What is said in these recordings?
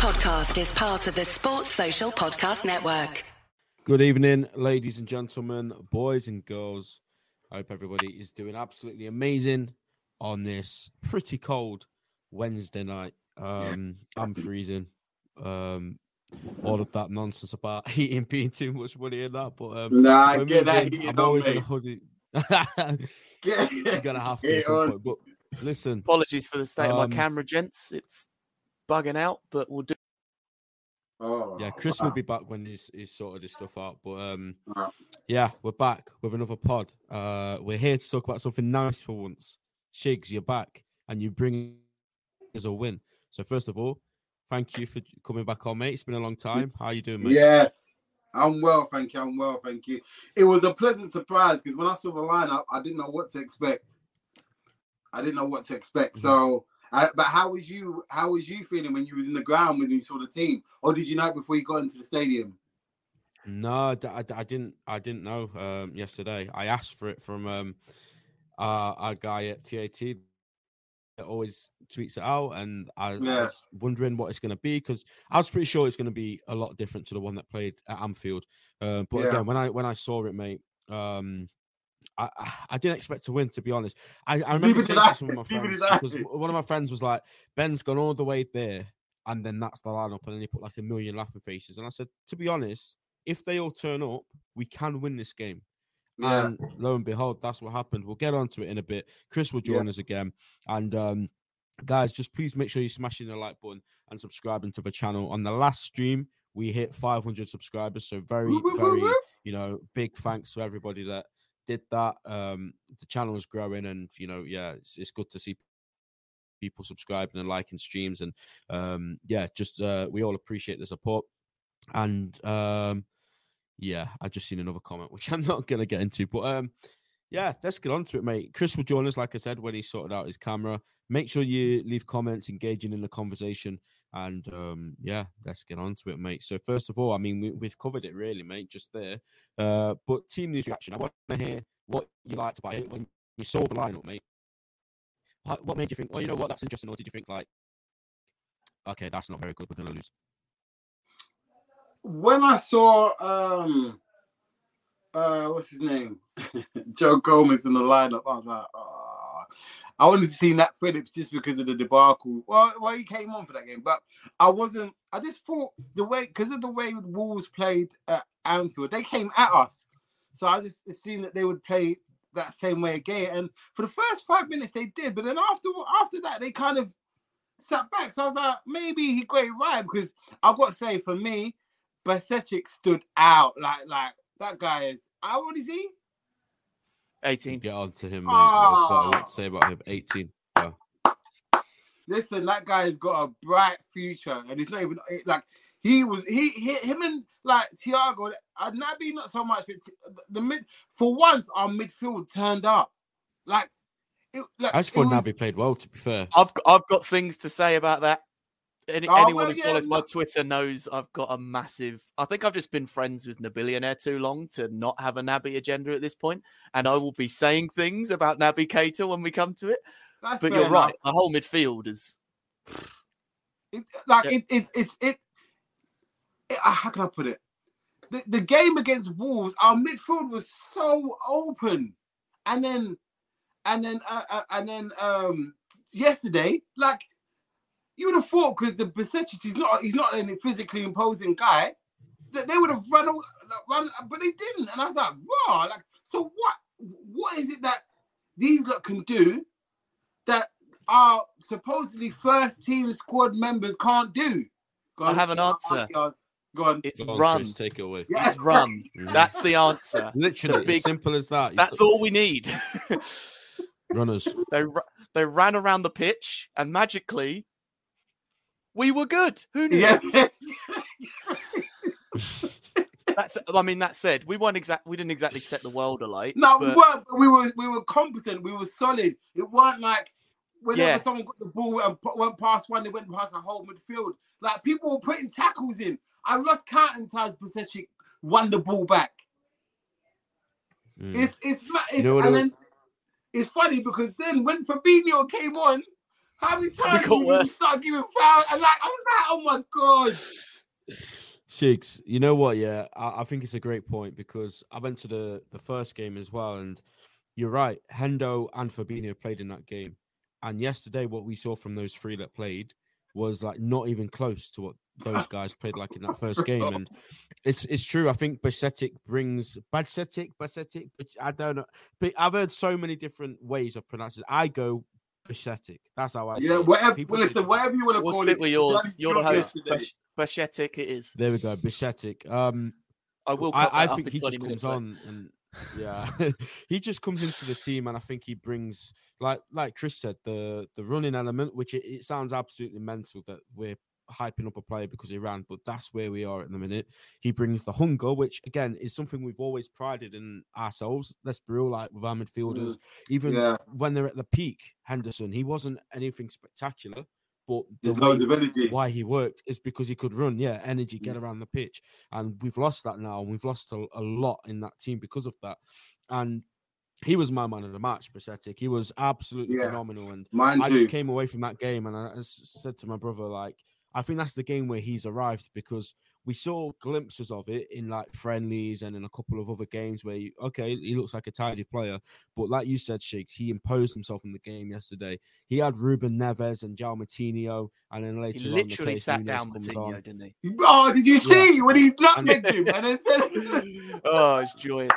podcast is part of the Sports Social Podcast Network. Good evening, ladies and gentlemen, boys and girls. I hope everybody is doing absolutely amazing on this pretty cold Wednesday night. Um, I'm freezing. Um, all of that nonsense about heating being too much money in that, but um, Nah, we're get that moving. heating I'm on, always in a mate. hoodie. Get- You're gonna have to at some point. But listen, Apologies for the state of Um, my camera, gents. It's bugging out, but we'll do. Oh, yeah, Chris will be back when he's, he's sorted his stuff out. But um, Wow. yeah, we're back with another pod. Uh, we're here to talk about something nice for once. Shigs, you're back, and you bring us a win. So first of all, thank you for coming back on, mate. It's been a long time. How you doing, mate? Yeah, I'm well, thank you. I'm well, thank you. It was a pleasant surprise because when I saw the lineup, I didn't know what to expect. I didn't know what to expect. Mhm. So, I, but how was you? How was you feeling when you was in the ground when you saw the team, or did you know before you got into the stadium? No, I didn't. I didn't know um, yesterday. I asked for it from um, uh, our guy at TAT that always tweets it out, and I, I was wondering what it's going to be because I was pretty sure it's going to be a lot different to the one that played at Anfield. Uh, but Yeah. again, when I when I saw it, mate, um, I, I I didn't expect to win. To be honest, I, I remember saying to my friends because one of my friends was like, "Ben's gone all the way there." And then that's the lineup, and then he put like a million laughing faces. And I said, to be honest, if they all turn up, we can win this game. Yeah, And lo and behold, that's what happened. We'll get onto it in a bit. Chris will Yeah. join us again. And um, guys, just please make sure you're smashing the like button and subscribing to the channel. On the last stream, we hit 500 subscribers. So very, Woo, woo, woo, very, woo. you know, big thanks to everybody that did that. Um, the channel is growing, and you know, yeah, it's, it's good to see people subscribing and liking streams. And um, yeah, just uh, we all appreciate the support. And um, yeah, I just seen another comment which I'm not gonna get into, but um, yeah, let's get on to it, mate. Chris will join us, like I said, when he sorted out his camera. Make sure you leave comments, engaging in the conversation, and um, yeah, let's get on to it, mate. So first of all, I mean, we, we've covered it really, mate, just there. Uh, but team news reaction. I want to hear what you liked about it when you saw the lineup, mate. What, what made you think? Oh, you know what? That's interesting. Or did you think like, okay, that's not very good. We're gonna lose. when I saw um, uh, what's his name, Joe Gomez in the lineup, I was like, oh. I wanted to see Nat Phillips just because of the debacle. Well, well, he came on for that game, but I wasn't. I just thought the way because of the way Wolves played at Anfield, they came at us, so I just assumed that they would play that same way again. And for the first five minutes, they did, but then after after that, they kind of sat back. So I was like, maybe he it right because I've got to say, for me, Basecic stood out like like that guy is. How old is he? 18. Get on to him, mate. I've got a lot Ah. to say about him. 18. Yeah. Listen, that guy has got a bright future, and it's not even like he was. He, he him and like Thiago, uh, Naby not so much, but the, the mid for once our midfield turned up. Like, it, like I just thought was- Naby played well. To be fair, I've I've got things to say about that. Any, Oh, anyone well, who yeah, follows my Twitter knows I've got a massive. I think I've just been friends with Nabilionaire too long to not have a Naby agenda at this point, and I will be saying things about Naby Keita when we come to it. That's But you're right, enough. the whole midfield is. It, like Yeah. it, it, it's it, it. uh, How can I put it? The, the game against Wolves, our midfield was so open, and then, and then, uh, uh, and then, um, yesterday, like you would have thought, because the percentage is not, he's not a physically imposing guy, that they would have run, all- run, but they didn't, and I was like, raw, like, so what? What is it that these lot can do that our supposedly first team squad members can't do? Go I on, have an answer. Go on. Go on. It's Go on, run. Chris, take it away. Yeah. It's run. That's the answer. Literally, big- simple as that. You That's put all we need. Runners. they they ran around the pitch, and magically, we were good. Who knew? Yeah. That's. I mean, that said, we weren't exact. We didn't exactly set the world alight. no, we weren't. But we were we were competent. We were solid. It weren't like whenever Yeah. someone got the ball and went past one, they went past the whole midfield. Like people were putting tackles in. I lost counting times Pasecic won the ball back. Mm. It's it's, ma- it's know and then it's funny because then when Fabinho came on, How many times got did you worse. start giving foul? And like, I'm like, oh my god. Shigs, you know what? Yeah, I, I think it's a great point because I went to the the first game as well, and you're right. Hendo and Fabinho played in that game, and yesterday what we saw from those three that played was like not even close to what those guys played like in that first game. And it's it's true. I think Basetic brings Basetic, Basetic, I don't know. But I've heard so many different ways of pronouncing it. I go Basetic. That's how I say Yeah, it. whatever. People Well, say listen, whatever you want to We'll call stick it. with yours. You're the good host. yesterday. Bashetic it is. There we go, Basetic. Um I will. I, I think he just comes though. on and yeah, he just comes into the team, and I think he brings like like Chris said the the running element, which it, it sounds absolutely mental that we're hyping up a player because he ran, but that's where we are at the minute. He brings the hunger, which again is something we've always prided in ourselves. Let's be real, like with our midfielders, even Yeah, when they're at the peak, Henderson, he wasn't anything spectacular, but the way of energy. why he worked is because he could run, yeah, energy, get Mm. around the pitch. And we've lost that now, and we've lost a, a lot in that team because of that. And he was my man of the match, Pathetic. He was absolutely Yeah. phenomenal. And Mine I too. just came away from that game and I said to my brother, like, I think that's the game where he's arrived because we saw glimpses of it in like friendlies and in a couple of other games where, you, okay, he looks like a tidy player. But like you said, Shakes, he imposed himself in the game yesterday. He had Ruben Neves and João Moutinho, and then later He on, literally sat down comes Moutinho, on. didn't he? Oh, did you see when he nutmegged him? And then oh, it's joyous.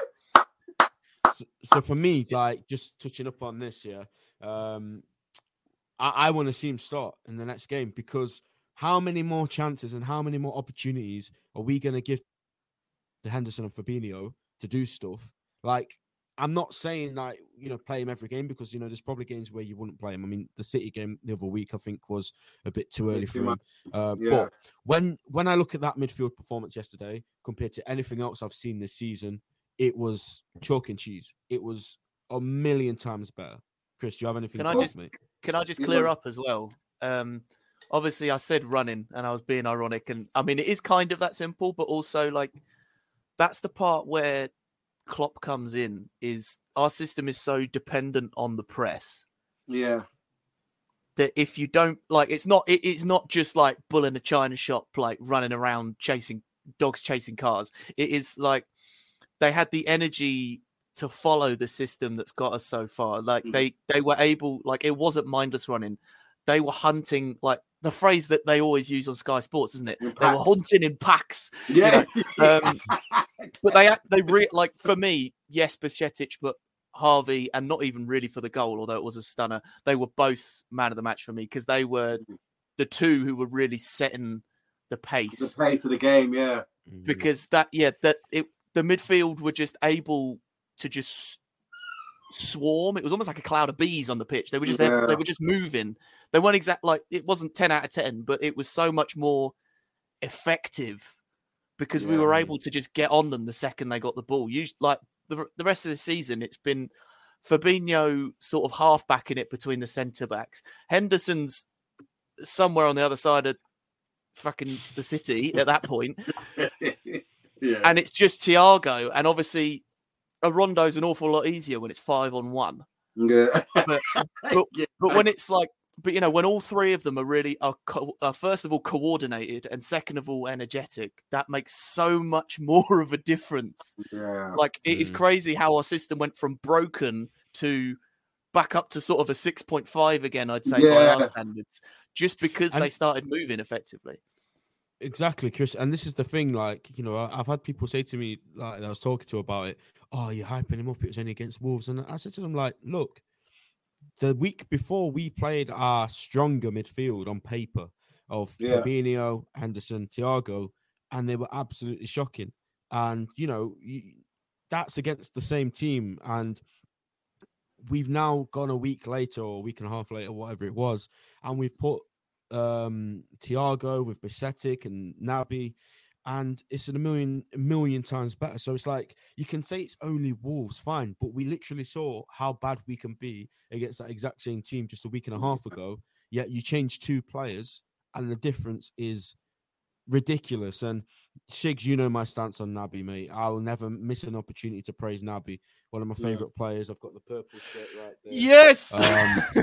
so, so for me, like just touching up on this, yeah, um, I, I want to see him start in the next game because how many more chances and how many more opportunities are we going to give to Henderson and Fabinho to do stuff? Like, I'm not saying like you know play him every game because you know there's probably games where you wouldn't play him. I mean, the City game the other week I think was a bit too early for him. Uh, Yeah. But when when I look at that midfield performance yesterday compared to anything else I've seen this season, it was chalk and cheese. It was a million times better. Chris, do you have anything Can to I add, just- mate? Can I just clear up as well? Um, obviously, I said running, and I was being ironic, and I mean it is kind of that simple, but also like that's the part where Klopp comes in. Is our system is so dependent on the press yeah, that if you don't like, it's not it, it's not just like bull in a china shop, like running around chasing dogs chasing cars. It is like they had the energy to follow the system that's got us so far. Like Mhm. they they were able, like it wasn't mindless running. They were hunting, like the phrase that they always use on Sky Sports, isn't it? They were hunting in packs. yeah. um, But they they re- like for me, yes, Bashetic, but Harvey, and not even really for the goal, although it was a stunner. They were both man of the match for me because they were the two who were really setting the pace. the pace. pace of the game. Yeah, Mhm. Because that, yeah, that it the midfield were just able to just swarm. It was almost like a cloud of bees on the pitch. They were just there, they Yeah. were just moving. They weren't exact like it wasn't ten out of ten, but it was so much more effective because we were able to just get on them the second they got the ball. You like the the rest of the season, it's been Fabinho sort of half backing it between the centre backs. Henderson's somewhere on the other side of fucking the city at that point, yeah. and it's just Thiago. And obviously, a rondo's an awful lot easier when it's five on one. yeah. but- Yeah. But when it's like, but you know, when all three of them are really are, co- are first of all coordinated and second of all energetic, that makes so much more of a difference. yeah. Like it is Mm. crazy how our system went from broken to back up to sort of a six point five again. I'd say by our standards, just because And- they started moving effectively. Exactly, Chris. And this is the thing, like, you know, I- I've had people say to me, like, I was talking to about it, oh, you're hyping him up. It was only against Wolves. And I said to them, like, look, the week before we played our stronger midfield on paper of Yeah. Fabinho, Henderson, Thiago, and they were absolutely shocking. And, you know, that's against the same team. And we've now gone a week later or a week and a half later, whatever it was, and we've put um Thiago with Basetic and Naby, and it's a million a million times better. So it's like you can say it's only Wolves, fine, but we literally saw how bad we can be against that exact same team just a week and a half ago. Yet you change two players, and the difference is ridiculous. And Shigs, you know my stance on Naby, mate. I'll never miss an opportunity to praise Naby, one of my Yeah. favorite players. I've got the purple shirt right there. Yes. Um,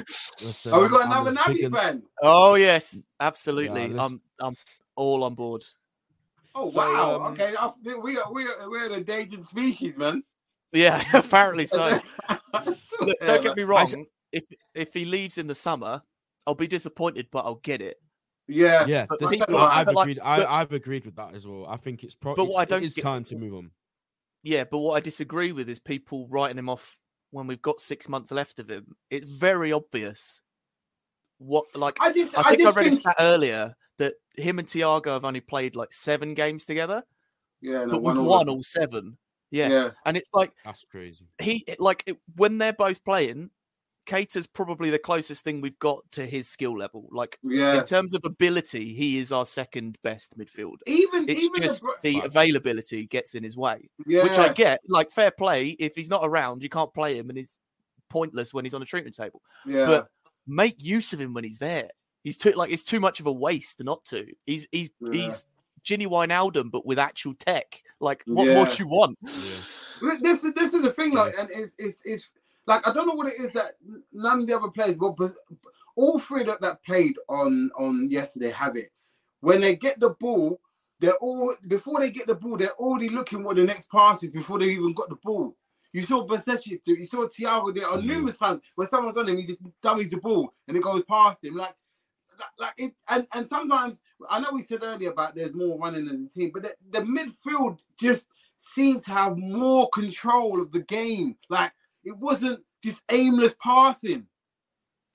listen, Oh, we got I'm- I'm another as big Naby an- fan. oh yes, absolutely. listen- I'm I'm all on board. Oh So, wow. um, okay, I, we are we are we're an endangered species, man. Yeah, apparently so. Look, don't get me man. wrong. If if he leaves in the summer, I'll be disappointed, but I'll get it. Yeah. Yeah, But this- people- I've but like- agreed. I, but- I've agreed with that as well. I think it's probably. But probably what I don't it is get- time to move on. Yeah, but what I disagree with is people writing him off when we've got six months left of him. It's very obvious. What like I just I I, think I, just read a stat earlier that him and Thiago have only played like seven games together, yeah, but we've won all seven. Yeah. Yeah. and it's like That's crazy. he like it, when they're both playing. Keita's probably the closest thing we've got to his skill level. Like Yeah. in terms of ability, he is our second best midfielder. Even It's even just the, the availability gets in his way, yeah. which I get. Like fair play, if he's not around, you can't play him, and he's pointless when he's on a treatment table. yeah. But make use of him when he's there. He's too like it's too much of a waste not to. He's he's Yeah. he's Gini Wijnaldum, but with actual tech. Like what more do you want? Look, this is this is the thing, like, and it's it's it's like I don't know what it is that none of the other players, but but all three that, that played on on yesterday have it. When they get the ball, they're all before they get the ball, they're already looking what the next pass is before they even got the ball. You saw Besetic do it. You saw Thiago there on Mhm. numerous times where someone's on him, he just dummies the ball and it goes past him. Like, like- it, and, and sometimes I know we said earlier about there's more running in the team, but the, the midfield just seemed to have more control of the game. Like it wasn't just aimless passing.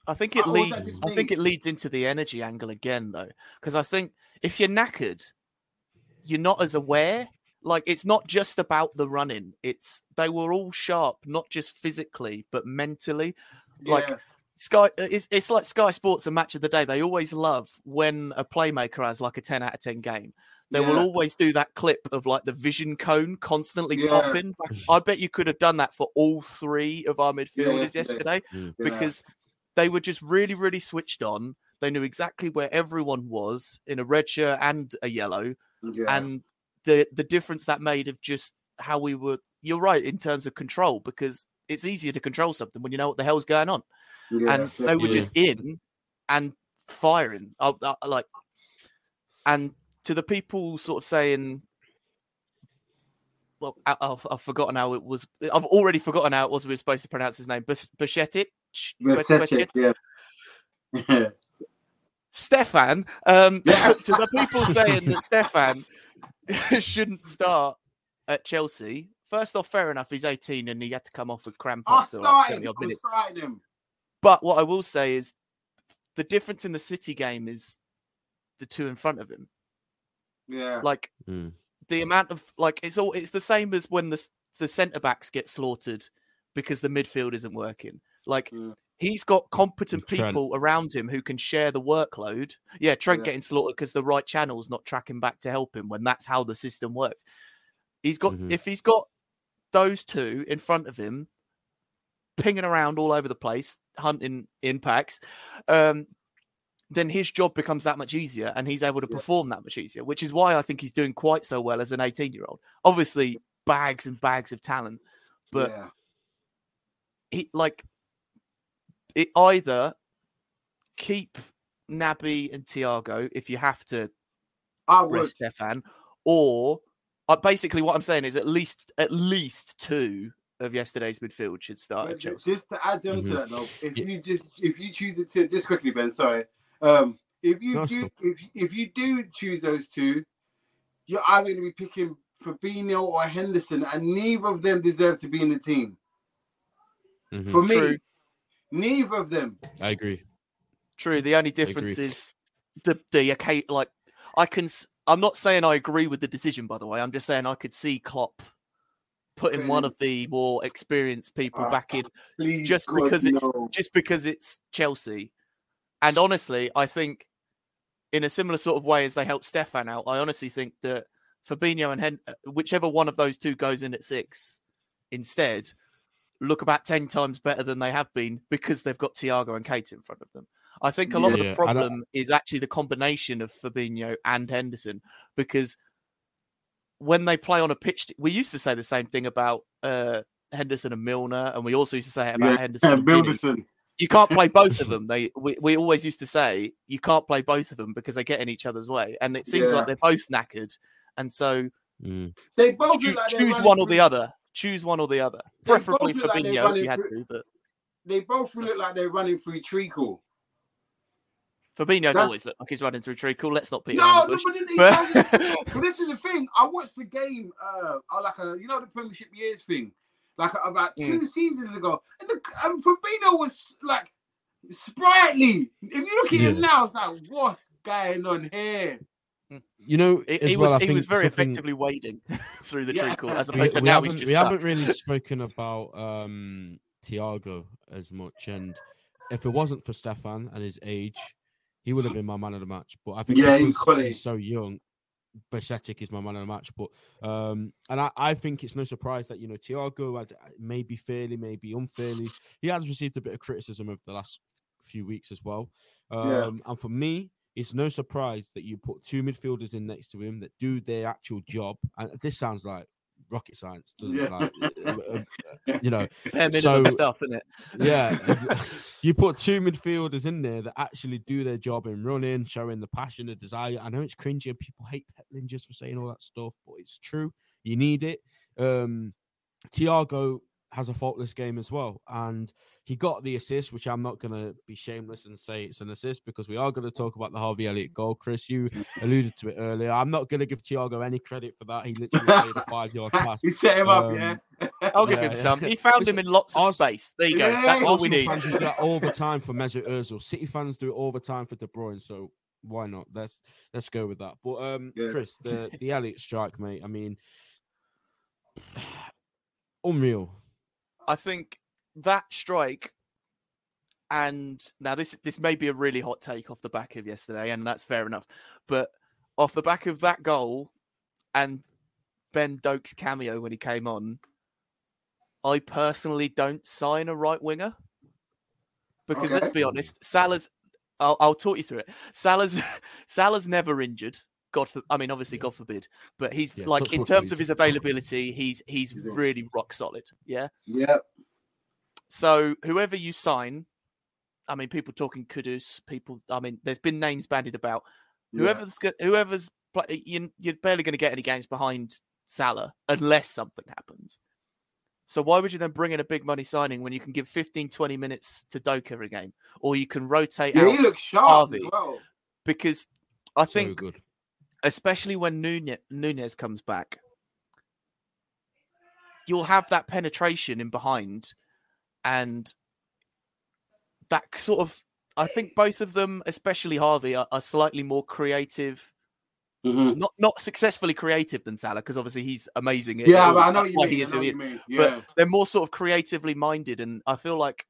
I think it leads. I think it leads into the energy angle again, though, because I think if you're knackered, you're not as aware. Like it's not just about the running; it's they were all sharp, not just physically but mentally. Like, Yeah. Sky, uh, it's, it's like Sky Sports and Match of the Day. They always love when a playmaker has like a ten out of ten game. They will always do that clip of like the vision cone constantly Yeah. popping. I bet you could have done that for all three of our midfielders yesterday. yesterday Yeah. because they were just really, really switched on. They knew exactly where everyone was in a red shirt and a yellow, yeah. and the the difference that made of just how we were. You're right in terms of control because it's easier to control something when you know what the hell's going on, yeah, and they were Yeah. just in and firing. I, I- like, and to the people sort of saying. Well, I, I've, I've forgotten how it was. I've already forgotten how it was. We were supposed to pronounce his name. Bas- Bashetic? Yeah. Stefan, um, to the people saying that Stefan shouldn't start at Chelsea. First off, fair enough. He's 18 and he had to come off with cramp I after like started, 70 odd minutes. Started him. But what I will say is the difference in the City game is the two in front of him. Yeah. Like Mm. the amount of like it's all it's the same as when the the centre backs get slaughtered because the midfield isn't working. Like Mm. he's got competent Trent. people around him who can share the workload. Yeah, Trent Yeah. getting slaughtered because the right channel's not tracking back to help him when that's how the system works. He's got Mhm. if he's got those two in front of him, pinging around all over the place, hunting impacts, um, then his job becomes that much easier and he's able to Yeah. perform that much easier, which is why I think he's doing quite so well as an 18 year old. Obviously, bags and bags of talent, but yeah. he like it either keep Naby and Thiago if you have to I would. Stefan, or uh, basically what I'm saying is at least at least two of yesterday's midfield should start at Chelsea. Just to add on to Mhm. that though, if Yeah. you just if you choose it to just quickly, Ben, sorry. Um, if you No, it's do if if you do choose those two, you're either going to be picking Fabinho or Henderson, and neither of them deserve to be in the team. Mhm. For me, True. neither of them. I agree. True. The only difference is the the occa- like I can. I'm not saying I agree with the decision. By the way, I'm just saying I could see Klopp putting one of the more experienced people Ah, back in just God, because it's no. just because it's Chelsea. And honestly, I think in a similar sort of way as they helped Stefan out, I honestly think that Fabinho and Hen- uh, whichever one of those two goes in at six instead look about 10 times better than they have been because they've got Thiago and Kate in front of them. I think a lot of the yeah, I don't- problem is actually the combination of Fabinho and Henderson because when they play on a pitch, we used to say the same thing about uh, Henderson and Milner, and we also used to say it about Yeah, Henderson and and Gini. Milderson. You can't play both of them. They we, we always used to say you can't play both of them because they get in each other's way, and it seems Yeah. like they're both knackered, and so Mm. They both choo- like choose one or the other. Choose one or the other. They Preferably look like if you had through- to, but They both look like they're running through treacle. Fabinho's That's- always looked like he's running through treacle. Let's not beat No, no, the bush. but, But- but this is the thing. I watched the game, uh, uh, like a you know the Premiership years thing, like about two Mm. seasons ago, and the and Fabinho was like sprightly. If you look at him now, it's like what's going on here? You know, He, as he well, was I he think was very something- effectively wading through the Yeah. treacle as we, opposed to we now he's haven't, just we stuck. haven't really spoken about um Thiago as much, and if it wasn't for Stefan and his age, he would have been my man of the match. But I think Yeah, equally. he's so young, Basetic is my man of the match. But um, and I, I think it's no surprise that you know Thiago had maybe fairly, maybe unfairly, he has received a bit of criticism over the last few weeks as well. Um, Yeah. and for me, it's no surprise that you put two midfielders in next to him that do their actual job. And this sounds like rocket science, doesn't it? Yeah. Like, uh, uh, you know, so- stuff, isn't it? yeah. you put two midfielders in there that actually do their job in running, showing the passion, the desire. I know it's cringy and people hate Petlin just for saying all that stuff, but it's true. You need it. Um, Thiago has a faultless game as well, and he got the assist, which I'm not going to be shameless and say it's an assist because we are going to talk about the Harvey Elliott goal. Chris, you alluded to it earlier. I'm not going to give Thiago any credit for that. He literally played a five yard pass. he set him up, Um, yeah. I'll give Yeah, him yeah. some. He found him in lots of Ars- space. There you go. Yeah, That's all we need. fans do that all the time for Mesut Ozil. City fans do it all the time for De Bruyne. So why not? Let's let's go with that. But um, Yeah. Chris, the the Elliott strike, mate. I mean, unreal. I think that strike, and now this this may be a really hot take off the back of yesterday, and that's fair enough. But off the back of that goal and Ben Doak's cameo when he came on, I personally don't sign a right winger because let's be honest, Salah's. I'll, I'll talk you through it. Salah's Salah's never injured. God for, I mean, obviously, God forbid, but he's Yeah, like in terms of his availability, he's he's Yeah. really rock solid. Yeah. Yeah. So whoever you sign, I mean, people talking Kudus, people. I mean, there's been names bandied about. Whoever's go- whoever's you, you're barely going to get any games behind Salah unless something happens. So why would you then bring in a big money signing when you can give 15, 20 minutes to Doak every game, or you can rotate Yeah, out? he looks sharp well. Because I So think, good. Especially when Nunez, Nunez comes back, you'll have that penetration in behind, and that sort of. I think both of them, especially Harvey, are, are slightly more creative. Mhm. Not not successfully creative than Salah, because obviously he's amazing. Yeah, I know That's what you why mean. he is who he is. mean. But Yeah. they're more sort of creatively minded, and I feel like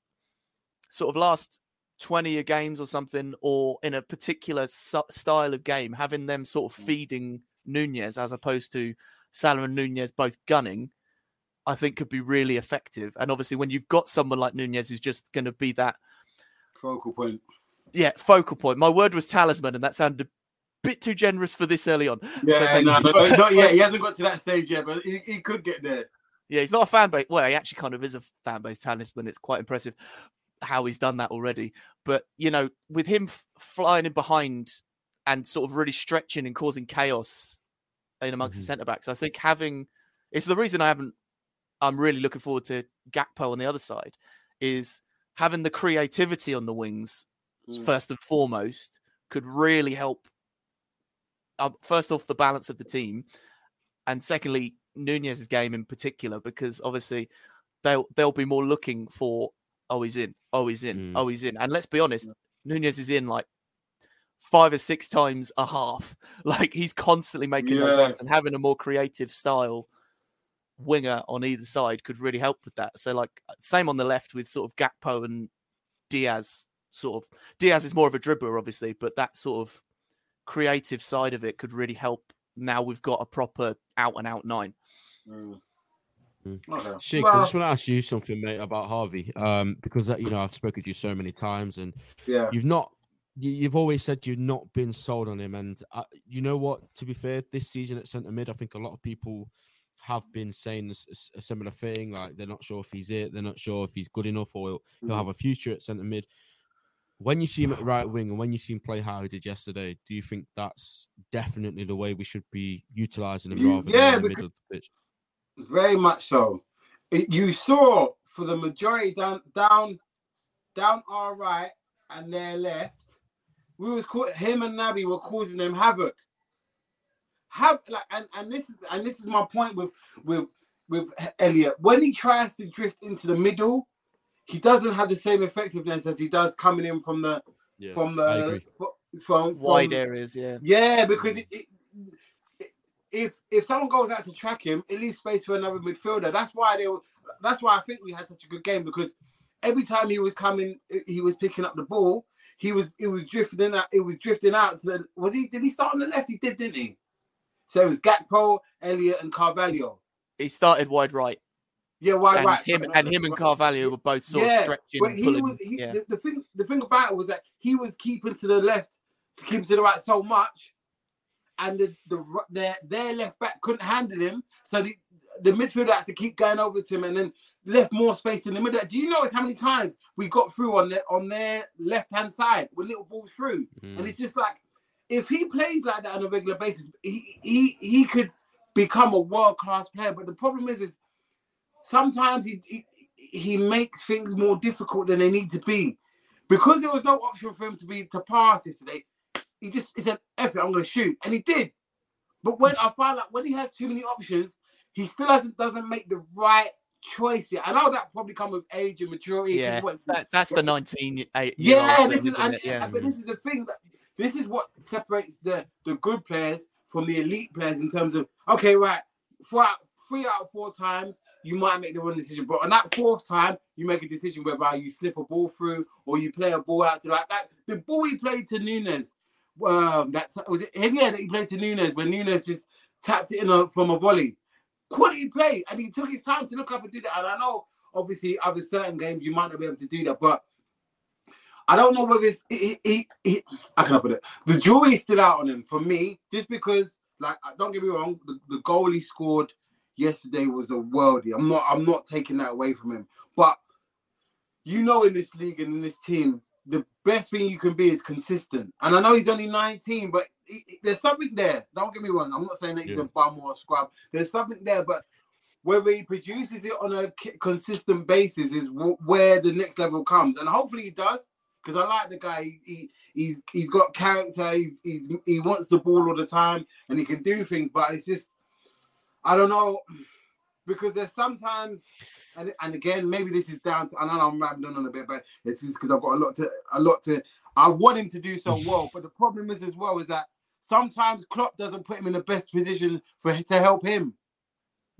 sort of last 20 games or something, or in a particular su- style of game, having them sort Mm. of feeding Nunez as opposed to Salah and Nunez both gunning, I think could be really effective. And obviously, when you've got someone like Nunez who's just going to be that, Focal point. yeah, focal point. My word was talisman, and that sounded a bit too generous for this early on. Yeah, thank no, you no, for- no, not yet. He hasn't got to that stage yet, but he, he could get there. Yeah, he's not a fan base. Well, he actually kind of is a fan base talisman. It's quite impressive how he's done that already. But you know, with him f- flying in behind and sort of really stretching and causing chaos in amongst the Mhm. centre backs, I think having it's the reason I haven't. I'm really looking forward to Gakpo on the other side. Is having the creativity on the wings Mm. first and foremost could really help. Uh, first off, the balance of the team, and secondly, Nunez's game in particular, because obviously they'll they'll be more looking for oh he's in, oh he's in, Mm. oh he's in, and let's be honest, Nunez is in like five or six times a half. Like he's constantly making those runs and having a more creative style winger on either side could really help with that. So like same on the left with sort of Gakpo and Diaz. Sort of Diaz is more of a dribbler, obviously, but that sort of creative side of it could really help. Now we've got a proper out and out nine. Mm. Mm. Okay. Shakes, I just want to ask you something, mate, about Harvey. Um, because you know I've spoken to you so many times, and yeah. you've not you, you've always said you've not been sold on him, and uh, you know what? To be fair, this season at centre mid, I think a lot of people have been saying a similar thing. Like they're not sure if he's it, they're not sure if he's good enough or he'll, he'll Mm. have a future at centre mid. When you see him at right wing and when you see him play how he did yesterday, do you think that's definitely the way we should be utilising him You- rather yeah, than in the because- middle of the pitch? Very much so. It, you saw for the majority down down down our right and their left, we was caught him and Naby were causing them havoc. Have like and, and this is and this is my point with with with Elliott. When he tries to drift into the middle, he doesn't have the same effectiveness as he does coming in from the Yeah, from the agree. fro- from, Wide from areas, yeah. yeah, because it, it, it- if if someone goes out to track him, it leaves space for another midfielder. That's why they. were- That's why I think we had such a good game because every time he was coming, he was picking up the ball. He was it was drifting out. It was drifting out to the. Was he? Did he start on the left? He did, didn't he? So it was Gakpo, Elliott, and Carvalho. He started wide right, Yeah, wide and right? him and him and Carvalho were both sort Yeah, of stretching But he pulling. was he, yeah. the, the thing the thing about it was that he was keeping to the left, keeping to the right so much, and the the their their left back couldn't handle him, so the the midfielder had to keep going over to him and then left more space in the middle. Do you notice how many times we got through on their on their left hand side with little balls through? Mm. And it's just like if he plays like that on a regular basis, he he, he could become a world class player. But the problem is, is sometimes he, he he makes things more difficult than they need to be because there was no option for him to be to pass yesterday. He just he said, "F it, I'm going to shoot," and he did. But when I find out when he has too many options, he still hasn't doesn't make the right choice yet. I know that probably come with age and maturity. Yeah, That, that's the 19 eight yeah, this thing, is and. Yeah. but this is the thing that this is what separates the the good players from the elite players in terms of okay, right, four out, three out of four times you might make the wrong decision, but on that fourth time you make a decision whereby you slip a ball through or you play a ball out to like that. The ball he played to Nunez, um, that was it him, yeah, that he played to Nunez when Nunez just tapped it in a, from a volley. Quality play, and he took his time to look up and do that. And I know, obviously, other certain games you might not be able to do that, but I don't know whether it's he, he, he, I can put it. The jury's still out on him for me, just because, like, don't get me wrong, the, the goal he scored yesterday was a worldie. I'm not, I'm not taking that away from him, but you know, in this league and in this team, the best thing you can be is consistent. And I know he's only 19, but he, he- there's something there. Don't get me wrong. I'm not saying that he's Yeah. a bum or a scrub. There's something there, but whether he produces it on a consistent basis is w- where the next level comes, and hopefully he does. Because I like the guy. He, he he's he's got character. He's, he's he wants the ball all the time, and he can do things. But it's just I don't know because there's sometimes and and again maybe this is down to I know I'm rambling on a bit, but it's just because I've got a lot to a lot to. I want him to do so well, but the problem is as well is that sometimes Klopp doesn't put him in the best position for to help him.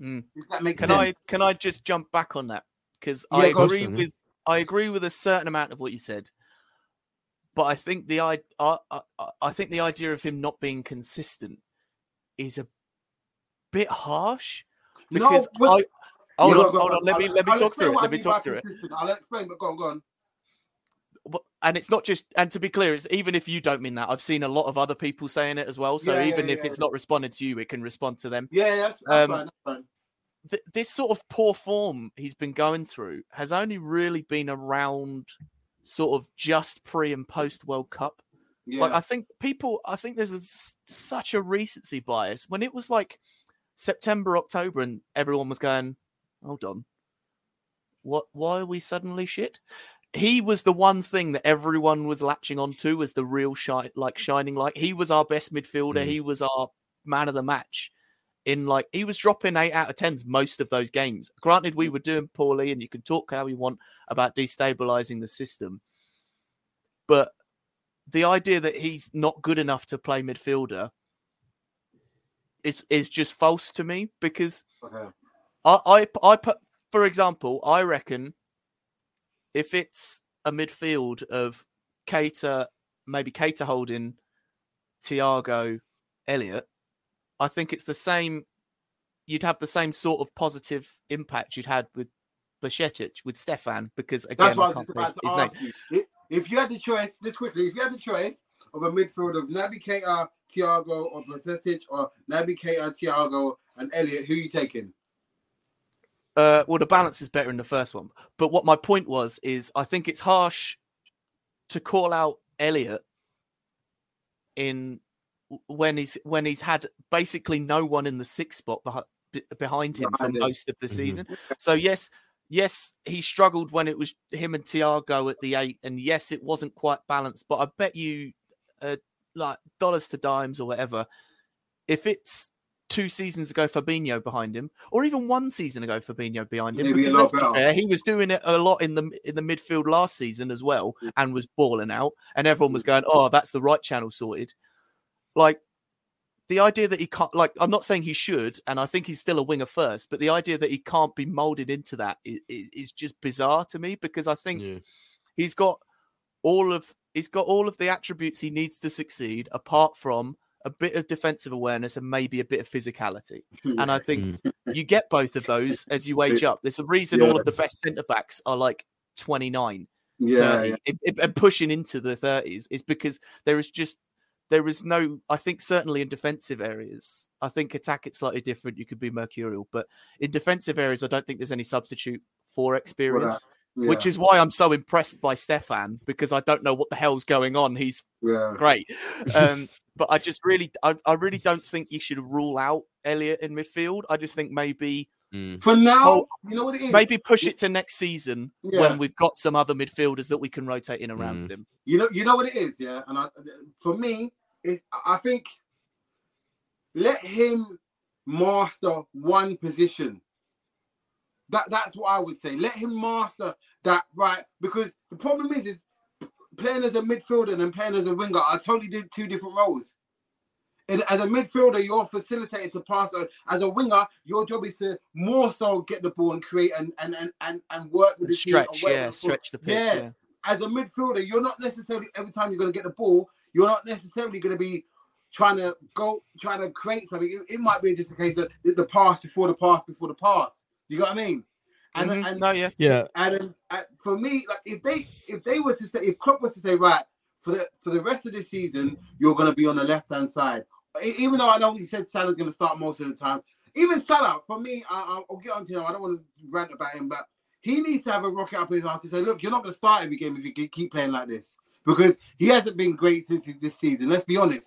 Mm. If that makes Can sense. I can I just jump back on that because Yeah, I on, agree yeah. with I agree with a certain amount of what you said, but I think the I I I, I think the idea of him not being consistent is a bit harsh because but- I. Hold Yeah, on, hold on. Let me let me I'll talk through it. Let me talk through it. I'll explain, but go on, go on. And it's not just and to be clear it's even if you don't mean that i've seen a lot of other people saying it as well so Yeah, yeah, even if yeah. it's not responded to you it can respond to them Yeah, that's, that's Um, fine. That's fine. Th- this sort of poor form he's been going through has only really been around sort of just pre and post world cup Yeah. like i think people i think there's a such a recency bias when it was like september october and everyone was going hold on. What why are we suddenly shit? He was the one thing that everyone was latching onto as the real shine like shining light. He was our best midfielder. Mm. he was our man of the match in like he was dropping eight out of tens most of those games. Granted we were doing poorly and you can talk how you want about destabilizing the system but the idea that he's not good enough to play midfielder is is just false to me because Okay. I, I I put for example, I reckon if it's a midfield of Keita, maybe Keita holding Thiago, Elliott, I think it's the same. You'd have the same sort of positive impact you'd had with Bashetic, with Stefan, because again, I I can't just say about to his name. you. If you had the choice, just quickly, if you had the choice of a midfield of Naby Keita, Thiago, or Blasesic, or Naby Keita, Thiago, and Elliott, who are you taking? Uh, well, the balance is better in the first one. But what my point was is, I think it's harsh to call out Elliott in when he's when he's had basically no one in the sixth spot behind him for most of the mm-hmm. season. So yes, yes, he struggled when it was him and Thiago at the eight, and yes, it wasn't quite balanced. But I bet you, uh, like dollars to dimes or whatever, if it's two seasons ago Fabinho behind him, or even one season ago Fabinho behind him. Maybe because be fair, he was doing it a lot in the in the midfield last season as well, and was balling out, and everyone was going, "Oh, that's the right channel sorted." Like the idea that he can't, like, I'm not saying he should, and I think he's still a winger first, but the idea that he can't be molded into that is, is, is just bizarre to me because I think yeah. he's got all of he's got all of the attributes he needs to succeed, apart from a bit of defensive awareness and maybe a bit of physicality. And I think mm. you get both of those as you age up. There's a reason yeah. all of the best centre backs are like 29, yeah, 30, yeah. and pushing into the 30s is because there is just there is no i think certainly in defensive areas i think attack it's slightly different you could be mercurial but in defensive areas i don't think there's any substitute for experience yeah. which is why i'm so impressed by stefan because i don't know what the hell's going on he's yeah. great um, but i just really I, I, really don't think you should rule out elliott in midfield i just think maybe mm. for now you know what it is maybe push it to next season yeah. when we've got some other midfielders that we can rotate in around mm. him you know you know what it is yeah and I, for me it, I think let him master one position. That that's what I would say. Let him master that right because the problem is is playing as a midfielder and playing as a winger are totally two different roles. And as a midfielder, you're facilitated to pass. As a winger, your job is to more so get the ball and create and and and and, and work with the stretch, team. Yeah, stretch the pitch. Yeah. yeah. As a midfielder, you're not necessarily every time you're going to get the ball, you're not necessarily going to be trying to go, trying to create something. It, it, might be just a case of the past before the past before the past. Do you know what I mean? And, mm-hmm. and no, yeah, yeah. And, and for me, like if they if they were to say if Klopp was to say right for the for the rest of the season you're going to be on the left hand side, even though I know he said Salah's going to start most of the time. Even Salah, for me, I, will get on to him. I don't want to rant about him, but he needs to have a rocket up his ass to say, look, you're not going to start every game if you keep playing like this because he hasn't been great since this season. Let's be honest.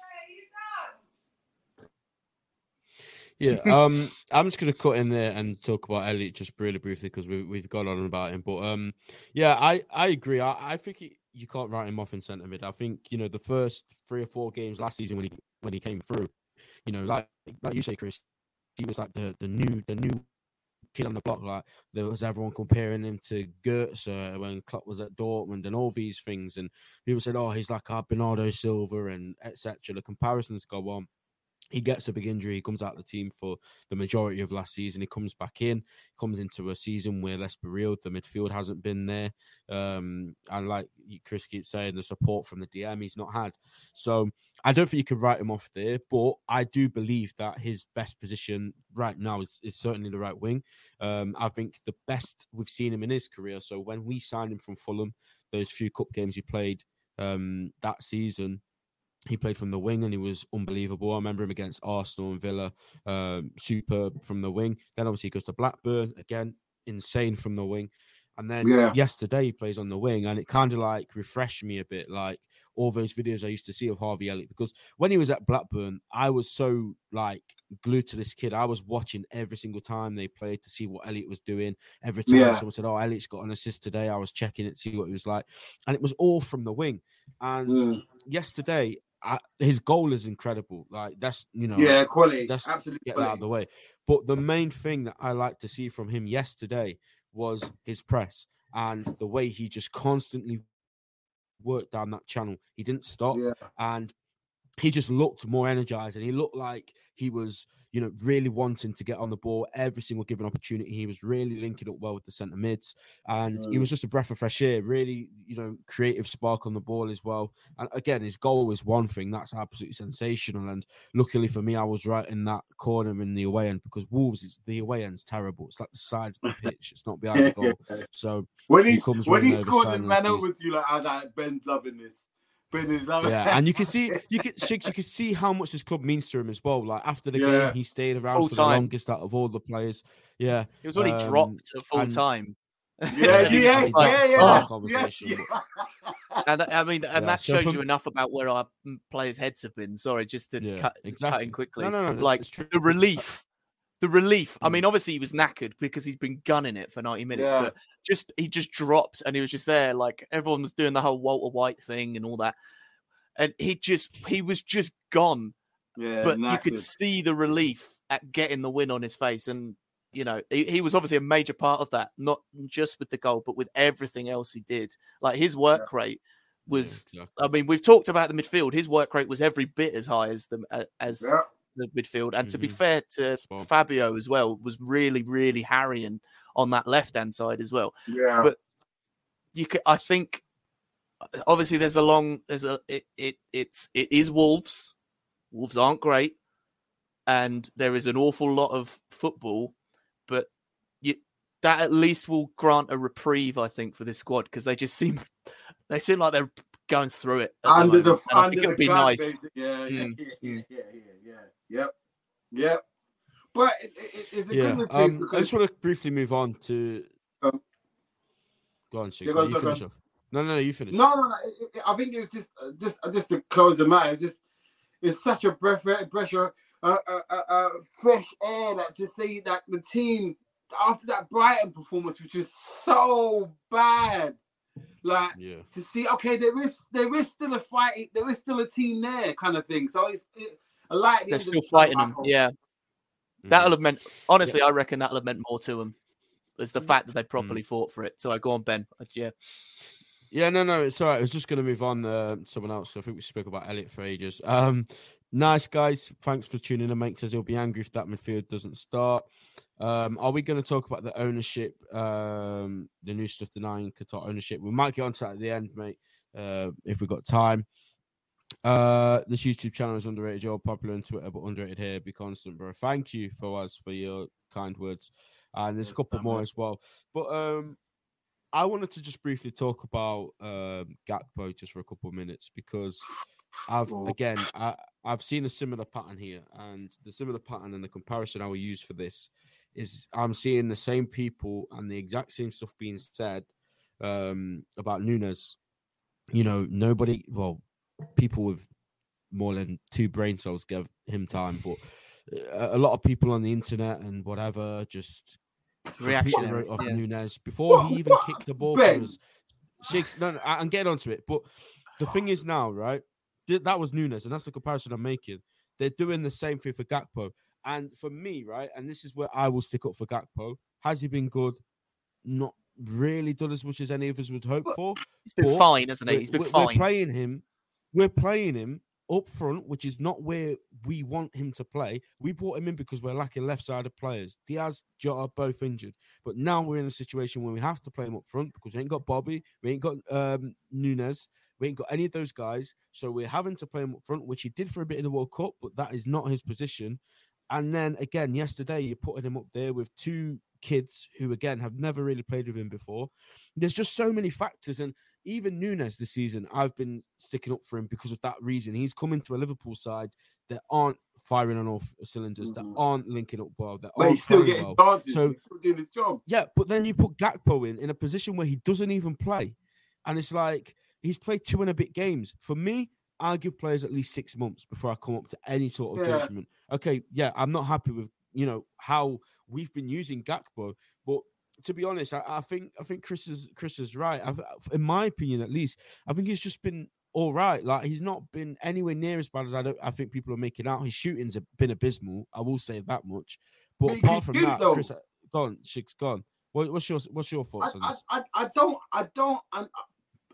Yeah, um, I'm just gonna cut in there and talk about Elliott just really briefly because we, we've got on about him. But um, yeah, I I agree. I, I think he, you can't write him off in centre mid. I think you know the first three or four games last season when he when he came through, you know, like like you say, Chris, he was like the the new the new kid on the block. Like there was everyone comparing him to Goetze when Klopp was at Dortmund and all these things. And people said, "Oh, he's like our Bernardo Silva and etc." The comparisons go on he gets a big injury. He comes out of the team for the majority of last season. He comes back in, comes into a season where, let's be real, the midfield hasn't been there. Um, and like Chris keeps saying, the support from the DM he's not had. So I don't think you can write him off there, but I do believe that his best position right now is, is certainly the right wing. Um, I think the best we've seen him in his career. So when we signed him from Fulham, those few cup games he played um, that season, he played from the wing and he was unbelievable. I remember him against Arsenal and Villa, um, superb from the wing. Then obviously he goes to Blackburn again, insane from the wing. And then yeah. yesterday he plays on the wing, and it kind of like refreshed me a bit, like all those videos I used to see of Harvey Elliott. Because when he was at Blackburn, I was so like glued to this kid. I was watching every single time they played to see what Elliott was doing. Every time yeah. someone said, "Oh, Elliott's got an assist today," I was checking it to see what he was like, and it was all from the wing. And mm. yesterday, I, his goal is incredible. Like that's you know, yeah, quality. That's absolutely get out of the way. But the main thing that I like to see from him yesterday was his press and the way he just constantly worked down that channel. He didn't stop, yeah. and he just looked more energized and he looked like he was you know, really wanting to get on the ball every single given opportunity. He was really linking up well with the centre mids, and mm. he was just a breath of fresh air. Really, you know, creative spark on the ball as well. And again, his goal was one thing that's absolutely sensational. And luckily for me, I was right in that corner in the away end because Wolves is the away end's terrible. It's like the side of the pitch. It's not behind the goal. So when he, he comes when he scored ran over to you like, I like Ben's loving this yeah, and you can see you can Shigs, you can see how much this club means to him as well. Like after the yeah. game, he stayed around full for time. the longest out of all the players. Yeah, he was only um, dropped at full and, time. Yeah, yeah, yeah, yeah, oh. yeah, yeah. And I mean, and yeah, that shows from... you enough about where our players' heads have been. Sorry, just to cut, exactly. cut in quickly. No, no, no, like the relief the relief. I mm. mean, obviously he was knackered because he's been gunning it for 90 minutes, yeah. but just he just dropped and he was just there. Like everyone was doing the whole Walter White thing and all that. And he just he was just gone. Yeah, but knackered. you could see the relief at getting the win on his face. And you know, he, he, was obviously a major part of that, not just with the goal, but with everything else he did. Like his work yeah. rate was yeah, exactly. I mean, we've talked about the midfield. His work rate was every bit as high as the as yeah the midfield. And mm-hmm. to be mm-hmm. fair to Spot. Fabio as well, was really, really harrying on that left hand side as well. Yeah. But you could, I think, obviously, there's a long, there's a, it, it, it's, it is Wolves. Wolves aren't great. And there is an awful lot of football, but you, that at least will grant a reprieve, I think, for this squad because they just seem, they seem like they're going through it under the, the under it would be nice. Yeah, yeah, mm. yeah, yeah, yeah, yeah, Yep. Yep. But it, it, it's a yeah. good um, I just want to briefly move on to. Um, go on, Shigs. Yeah, you finish off. No, no, no, you finish. No, no, no. I think it's just, uh, just, uh, just to close the matter. It's just, it's such a breath, pressure, uh, uh, uh, uh, fresh air that to see that the team after that Brighton performance, which was so bad, like yeah. to see, okay, there is, there is still a fight, there is still a team there, kind of thing. So it's. It, like they're still fighting them. Yeah, mm. that'll have meant. Honestly, yeah. I reckon that'll have meant more to them. Is the mm. fact that they properly mm. fought for it. So I go on, Ben. Uh, yeah. Yeah, no, no, it's all right. I was just going to move on uh, someone else. I think we spoke about Elliott for ages. Um, nice guys. Thanks for tuning in. Mike says he'll be angry if that midfield doesn't start. Um, are we going to talk about the ownership, um, the new stuff denying Qatar ownership? We might get onto that at the end, mate, uh, if we've got time. Uh, this YouTube channel is underrated. You're popular on Twitter, but underrated here. Be constant, bro. Thank you for us for your kind words, and there's a couple more as well. But um, I wanted to just briefly talk about um Gakpo just for a couple of minutes because I've again I, I've seen a similar pattern here, and the similar pattern and the comparison I will use for this is I'm seeing the same people and the exact same stuff being said um, about Nunez. You know, nobody. Well, people with more than two brain cells give him time, but uh, a lot of people on the internet and whatever just reaction of yeah. Nunez before what, he even what? kicked the ball. Ben. Shakes, no, no, I'm getting onto it, but the thing is now, right? That was Nunez, and that's the comparison I'm making. They're doing the same thing for Gakpo, and for me, right, and this is where I will stick up for Gakpo. Has he been good? Not really done as much as any of us would hope for. He's been fine, hasn't he? He's been we're, fine. We're playing him we're playing him up front, which is not where we want him to play. We brought him in because we're lacking left sided players. Diaz, Jota, both injured. But now we're in a situation where we have to play him up front because we ain't got Bobby, we ain't got um, Nunez, we ain't got any of those guys. So we're having to play him up front, which he did for a bit in the World Cup, but that is not his position. And then again, yesterday, you're putting him up there with two kids who, again, have never really played with him before. There's just so many factors. And even Nunez this season, I've been sticking up for him because of that reason. He's coming to a Liverpool side that aren't firing on all cylinders, mm-hmm. that aren't linking up well, that but he's still getting well. So doing his job. Yeah, but then you put Gakpo in in a position where he doesn't even play, and it's like he's played two and a bit games. For me, I give players at least six months before I come up to any sort of yeah. judgment. Okay, yeah, I'm not happy with you know how we've been using Gakpo, but to be honest, I, I, think I think Chris is Chris is right. I've, in my opinion, at least, I think he's just been all right. Like he's not been anywhere near as bad as I, don't, I think people are making out. His shooting's been abysmal. I will say that much. But apart from that, though. Chris, go on, Shig's gone. What, what's your what's your thoughts I, on this? I, I, I don't I don't I,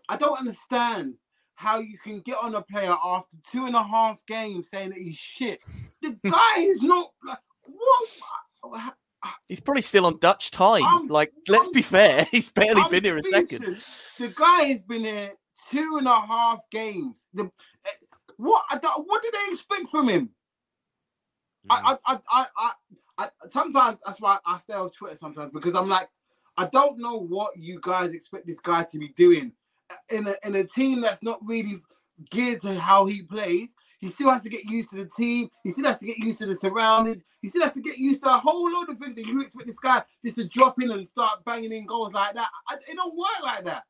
I don't understand how you can get on a player after two and a half games saying that he's shit. The guy is not like what. He's probably still on Dutch time. I'm- like, let's be I'm- fair, he's barely I'm been here a second. The guy has been here two and a half games. The eh, what? Don't- What did they expect from him? I, I, I, I, I, I, sometimes that's why I stay off Twitter sometimes because I'm like, I don't know what you guys expect this guy to be doing in a in a team that's not really geared to how he plays. He still has to get used to the team. He still has to get used to the surroundings. He still has to get used to a whole load of things. And you expect this guy just to drop in and start banging in goals like that? I, it don't work like that.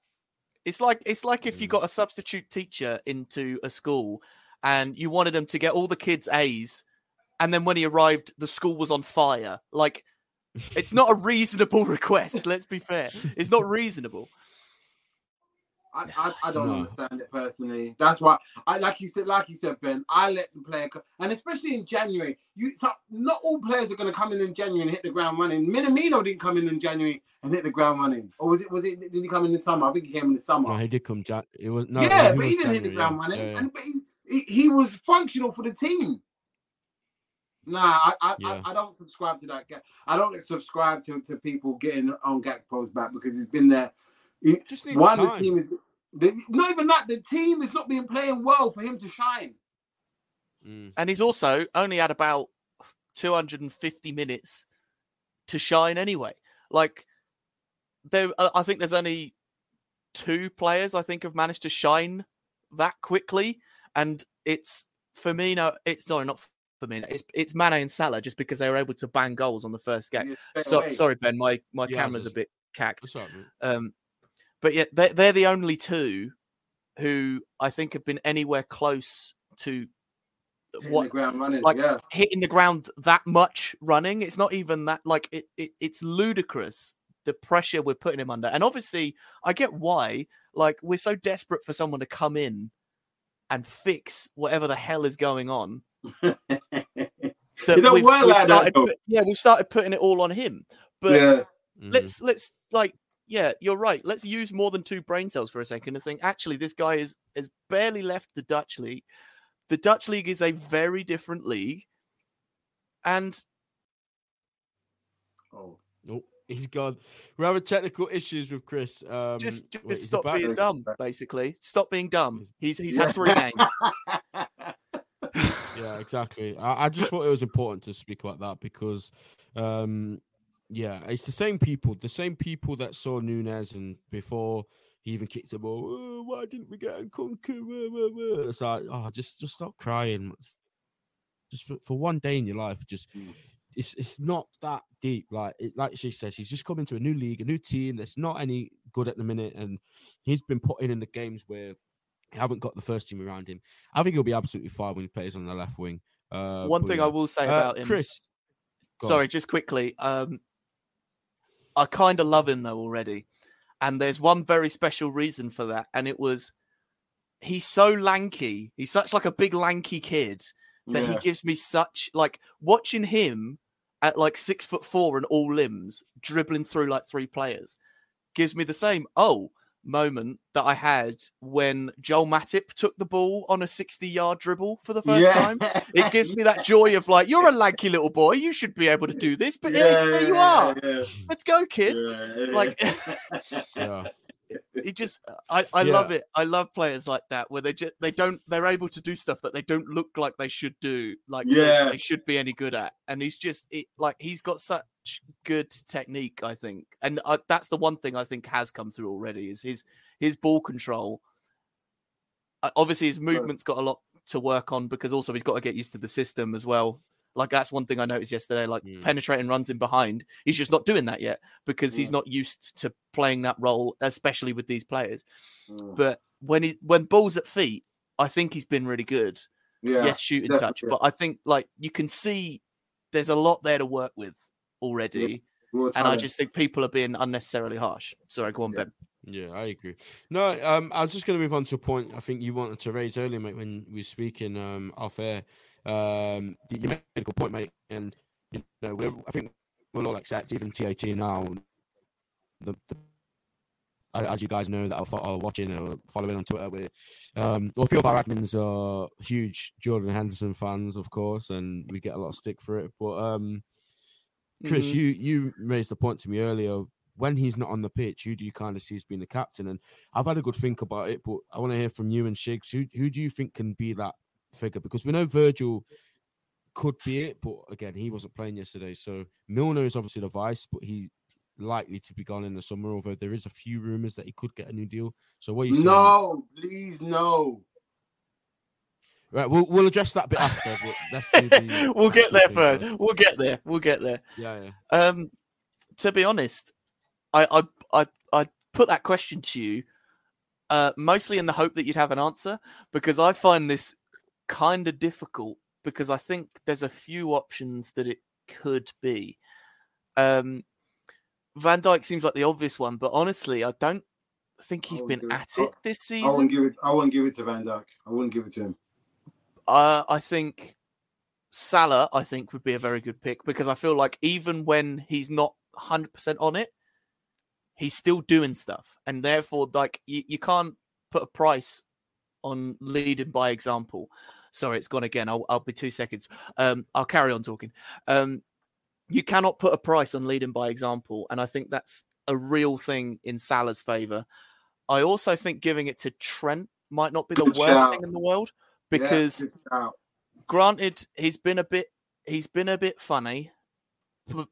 It's like it's like if you Mm. got a substitute teacher into a school and you wanted him to get all the kids A's, and then when he arrived, the school was on fire. Like, it's not a reasonable request. Let's be fair. It's not reasonable. I, I, I don't No. understand it personally. That's why I like you said, like you said, Ben. I let the player, and especially in January, you so not all players are going to come in in January and hit the ground running. Minamino didn't come in in January and hit the ground running, or was it? Was it? Did he come in the summer? I think he came in the summer. No, he did come. Jack. It was no. yeah, he but he was didn't hit the ground running, Yeah, yeah. and but he, he he was functional for the team. Nah, I I, Yeah. I I don't subscribe to that. I don't subscribe to, to people getting on Gakpo's back because he's been there. He, Just needs one, the team is the, not even that. The team is not being playing well for him to shine. Mm. And he's also only had about 250 minutes to shine anyway. Like, there, uh, I think there's only two players I think have managed to shine that quickly, and it's Firmino. It's sorry, not Firmino. It's it's Mane and Salah, just because they were able to bang goals on the first game. Yeah, So, sorry, Ben, my my Yeah, I was camera's a bit cacked. What's up, man? Um, but yeah, they're, they're the only two who I think have been anywhere close to Hitting what the ground running. like, yeah, hitting the ground that much running. It's not even that like it, it it's ludicrous the pressure we're putting him under. And obviously I get why. Like we're so desperate for someone to come in and fix whatever the hell is going on. That we've, we've like started though. yeah, we've started putting it all on him. But yeah, let's mm-hmm. let's like yeah you're right let's use more than two brain cells for a second and think actually this guy is has barely left the dutch league the dutch league is a very different league and oh, Oh, he's gone. We're having technical issues with Chris. Um, just just wait, stop being dumb basically stop being dumb he's he's Yeah. had three games Yeah, exactly. I, I just thought it was important to speak about that because, um, yeah, it's the same people, the same people that saw Nunez and before he even kicked the ball. "Oh, why didn't we get a conquer? It's like, oh, just just stop crying. Just for, for one day in your life, just Mm. it's it's not that deep. Like it, like she says, he's just come into a new league, a new team that's not any good at the minute, and he's been put in in the games where he haven't got the first team around him. I think he'll be absolutely fine when he plays on the left wing. Uh, one thing yeah. i will say Uh, about him Chris. go on. sorry just quickly um i kind of love him though already. And there's one very special reason for that and it was he's so lanky. He's such like a big lanky kid that he gives me such like watching him at like six foot four and all limbs dribbling through like three players gives me the same oh moment that I had when Joel Matip took the ball on a 60 yard dribble for the first time. It gives me that joy of like, you're a lanky little boy, you should be able to do this, but hey, there you are. Yeah, Let's go, kid. yeah, Like- It just I, I Yeah. love it. I love players like that where they just they don't they're able to do stuff that they don't look like they should do, like Yeah. they, should be any good at. And he's just it like he's got such good technique, I think. And uh, that's the one thing I think has come through already is his his ball control. Uh, obviously, his movement's got a lot to work on because also he's got to get used to the system as well. Like that's one thing I noticed yesterday. Like Mm. penetrating runs in behind, he's just not doing that yet because he's not used to playing that role, especially with these players. Mm. But when he when balls at feet, I think he's been really good. yeah. yes, shooting touch, but I think like you can see there's a lot there to work with already, Raw and I just think people are being unnecessarily harsh. Sorry, go on, Yeah. Ben. Yeah, I agree. No, um, I was just going to move on to a point I think you wanted to raise earlier, mate, when we were speaking um, off air. Um, you you made a good point, mate, and you know, we're, I think we'll all accept, even TAT now, the, the as you guys know that are, are watching or following on Twitter, we um, well, a few of our admins are huge Jordan Henderson fans, of course, and we get a lot of stick for it. But um, Chris, Mhm. you you raised the point to me earlier. When he's not on the pitch, who do you kind of see as being the captain? And I've had a good think about it, but I want to hear from you and Shigs. Who who do you think can be that figure? Because we know Virgil could be it, but again, he wasn't playing yesterday. So Milner is obviously the vice, but he's likely to be gone in the summer. Although there is a few rumors that he could get a new deal. So what are you saying? No, please, no. Right, we'll we'll address that bit after. The we'll get there thing first. We'll get there. We'll get there. Yeah, yeah. Um, to be honest, I I I, I put that question to you uh, mostly in the hope that you'd have an answer because I find this kind of difficult because I think there's a few options that it could be. Um, Van Dijk seems like the obvious one, but honestly, I don't think he's been do it. at it this I wouldn't season. give it. I wouldn't give it to Van Dijk. I wouldn't give it to him. Uh, I think Salah, I think, would be a very good pick because I feel like even when he's not 100% on it, he's still doing stuff. And therefore, like, you, you can't put a price on leading by example. Sorry, it's gone again. I'll, I'll be two seconds. Um, I'll carry on talking. Um, you cannot put a price on leading by example. And I think that's a real thing in Salah's favour. I also think giving it to Trent might not be the Good worst shout. thing in the world because shout. granted he's been a bit he's been a bit funny p-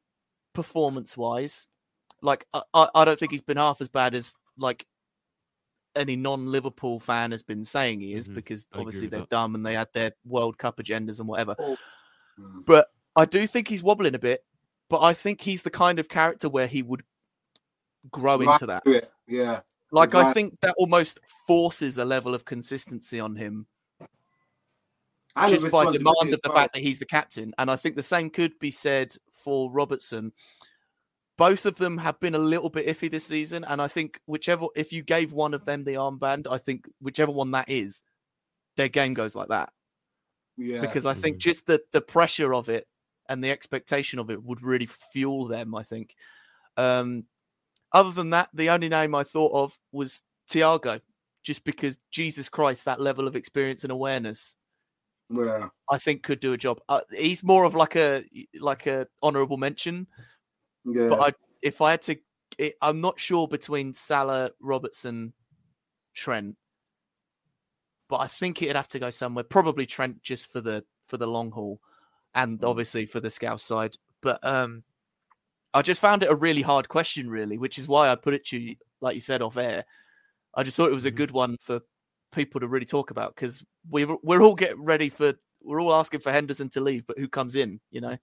performance wise like I I don't think he's been half as bad as like any non-liverpool fan has been saying he is Mhm. because obviously they're that. dumb and they had their world cup agendas and whatever Mm. but i do think he's wobbling a bit but i think he's the kind of character where he would grow Right into that Yeah. like i think that almost forces a level of consistency on him And the just by demand of the well. fact that he's the captain. And I think the same could be said for Robertson. Both of them have been a little bit iffy this season, and I think whichever if you gave one of them the armband, I think whichever one that is, their game goes like that. Yeah. Because I think just the the pressure of it and the expectation of it would really fuel them. I think. Um, other than that, the only name I thought of was Thiago, just because Jesus Christ, that level of experience and awareness yeah. I think could do a job. Uh, he's more of like a like a honourable mention, Yeah. but I if I had to, it, I'm not sure between Salah, Robertson, Trent, but I think it'd have to go somewhere. Probably Trent just for the for the long haul, and obviously for the scout side. But um, I just found it a really hard question, really, which is why I put it to you, like you said off air. I just thought it was a Mhm. good one for people to really talk about because we're we're all getting ready for we're all asking for Henderson to leave, but who comes in? You know,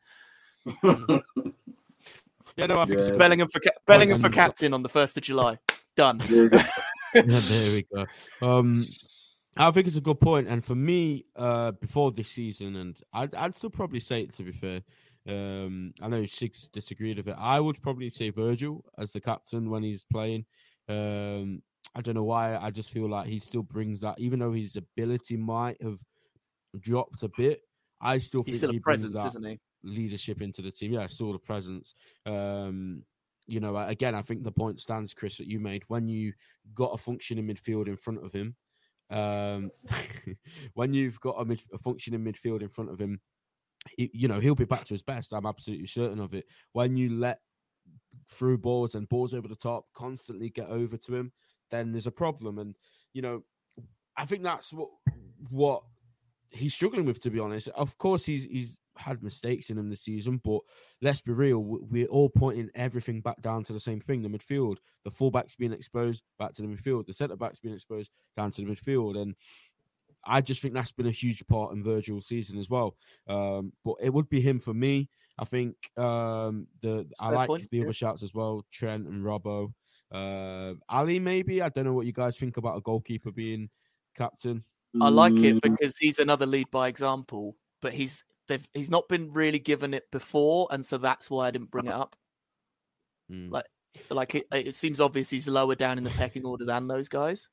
Yeah, no, I think Yeah. good Bellingham for ca- Bellingham for captain on the first of July. Done. There yeah, there we go. Um, I think it's a good point, and for me, uh, before this season, and I'd, I'd still probably say it to be fair. Um, I know Six disagreed with it. I would probably say Virgil as the captain when he's playing. Um, I don't know why. I just feel like he still brings that, even though his ability might have dropped a bit. I still He's think still he a presence, that isn't he? Leadership into the team. Yeah, I saw the presence. Um, you know, again, I think the point stands, Chris, that you made when you got a functioning midfield in front of him. Um, when you've got a, mid, a functioning midfield in front of him, you know he'll be back to his best. I'm absolutely certain of it. When you let through balls and balls over the top constantly get over to him, then there's a problem. And you know, I think that's what what he's struggling with. To be honest, of course he's he's had mistakes in him this season, but let's be real, we're all pointing everything back down to the same thing: the midfield. The fullbacks being exposed back to the midfield. The centre backs being exposed down to the midfield, and I just think that's been a huge part in Virgil's season as well. Um, but it would be him for me. I think um, the That's a I fair like point, the yeah. other shouts as well, Trent and Robbo. Uh, Ali, maybe I don't know what you guys think about a goalkeeper being captain. I like Mm, it because he's another lead by example, but he's they've, he's not been really given it before, and so that's why I didn't bring it up. Mm. Like- Like it, it seems obvious he's lower down in the pecking order than those guys.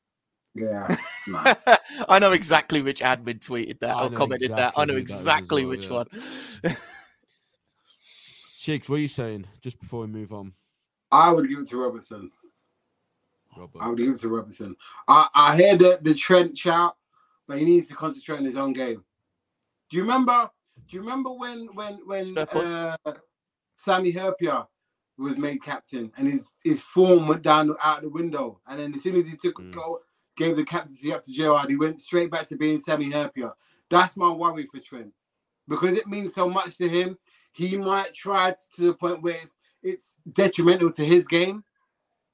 Yeah. Nah. I know exactly which admin tweeted that I or know commented that. I know who that was as exactly well, which yeah. one. Shakes, what are you saying? Just before we move on. I would give it to Robertson. Robbo. I would give it to Robertson. I, I hear the, the Trent shout, but he needs to concentrate on his own game. Do you remember? Do you remember when when when uh, Sami Hyypiä was made captain and his his form went down out the window, and then as soon as he took Mm. go, gave the captaincy up to Gerrard, he went straight back to being Sami Hyypiä. That's my worry for Trent because it means so much to him. He might try to the point where it's it's detrimental to his game.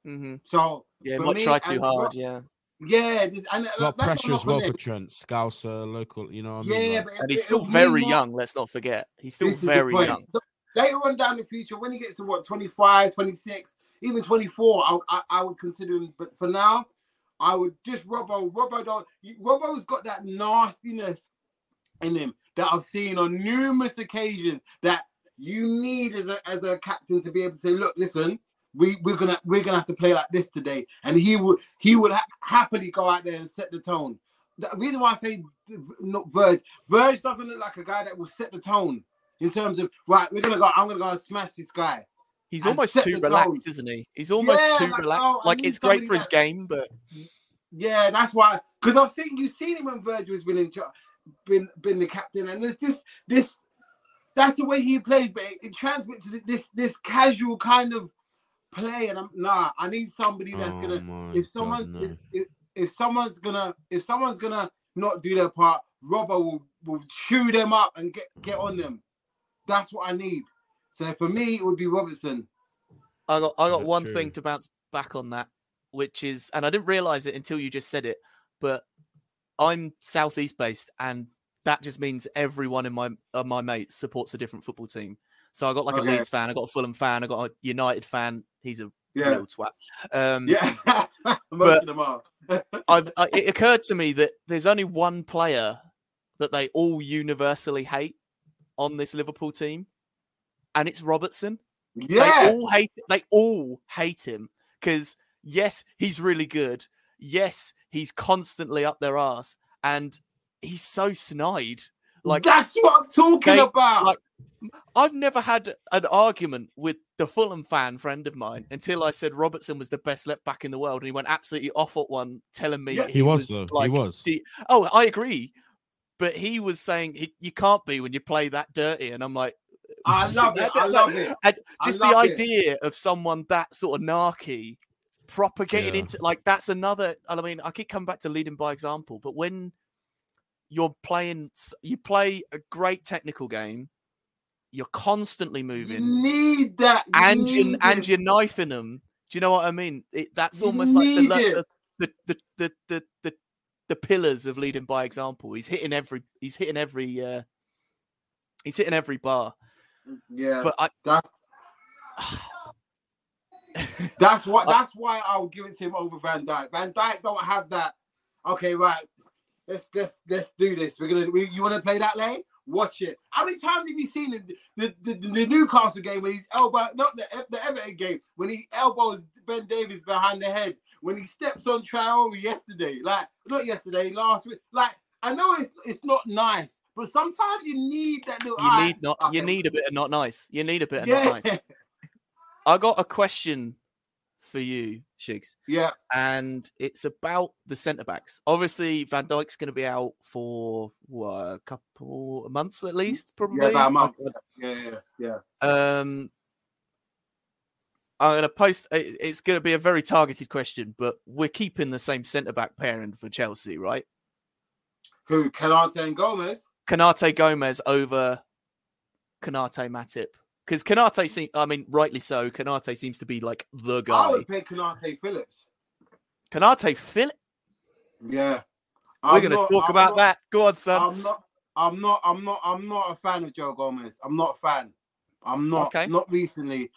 hmm So Yeah, might me, try too hard. Rob- Yeah, yeah, this, and uh, Got that's what pressure as well for Trent, Scouser, local. You know what I Yeah, mean? Like, but and he's still very mean more- young. Let's not forget, he's still This very young. So Later on down the future, when he gets to what 25, 26, even 24, I, I, I would consider him. But for now, I would just Robbo. Robbo don't. Robbo's got that nastiness in him that I've seen on numerous occasions that you need as a as a captain to be able to say, look, listen, we we're gonna we're gonna have to play like this today, and he would he would ha- happily go out there and set the tone. The reason why I say not Verge, Verge doesn't look like a guy that will set the tone in terms of right. We're gonna go. I'm gonna go and smash this guy. He's almost too relaxed, tone. isn't he? He's almost Yeah, too like, relaxed. oh, like it's great for his that- game, but Yeah, that's why. Because I've seen you've seen him when Virgil's been in been been the captain, and there's this this that's the way he plays, but it, it transmits this this casual kind of play. And I'm nah, I need somebody that's oh gonna my if God, someone's no. if, if, if someone's gonna if someone's gonna not do their part, Robbo will will chew them up and get get on them. That's what I need. So for me, it would be Robertson. I got I got Yeah, one true. thing to bounce back on that, which is, and I didn't realize it until you just said it, but I'm southeast based, and that just means everyone in my of my mates supports a different football team. So I got like a Leeds fan, I got a Fulham fan, I got a United fan. He's a Yeah, real twat. Um, yeah. Most of them are. I've, I, it occurred to me that there's only one player that they all universally hate on this Liverpool team, and it's Robertson. yeah. They all hate they all hate him because yes, he's really good. Yes, he's constantly up their arse, and he's so snide. Like that's what I'm talking they- about. like- I've never had an argument with the Fulham fan friend of mine until I said Robertson was the best left back in the world, and he went absolutely off at one, telling me Yeah, He was though. like he was. the- oh, I agree, but he was saying he, you can't be when you play that dirty, and I'm like, I love it. I That- love it. and I just the love it. idea of someone that sort of narky propagating Yeah. into like that's another i mean i keep coming back to leading by example but when you're playing you play a great technical game you're constantly moving You need that. You and you and you're knifing them do you know what i mean it, that's You almost like the, need le- it. the, the, the, the, the, the, pillars of leading by example he's hitting every he's hitting every uh he's hitting every bar Yeah, but i that's that's why that's why I would give it to him over Van Dijk. Van Dijk don't have that. Okay, right. Let's let's let's do this. We're gonna. We, you want to play that lane? Watch it. How many times have you seen the the, the, the Newcastle game when he's elbow, not the the Everton game when he elbows Ben Davies behind the head when he steps on Traore yesterday? Like not yesterday, last week. Like I know it's it's not nice, but sometimes you need that little. you "Ah, need not you need a bit of not nice you need a bit of not nice I got a question for you, Shigs, yeah. and it's about the centre backs. Obviously, Van Dijk's going to be out for what, a couple of months at least, probably. Yeah, about a month. Yeah, yeah, yeah. Um, I'm going to post. it- It's going to be a very targeted question, but we're keeping the same centre back pairing for Chelsea, right? Who? Konaté and Gomez? Konaté Gomez over Konaté Matip. Because Konaté, seem, I mean, rightly so. Konaté seems to be like the guy. I would pick Konaté Phillips. Konaté Philip. Yeah. We're I'm going to not- talk I'm about not- that. Go on, son. I'm not. I'm not. I'm not. I'm not a fan of Joe Gomez. I'm not a fan. I'm not. Okay. Not recently.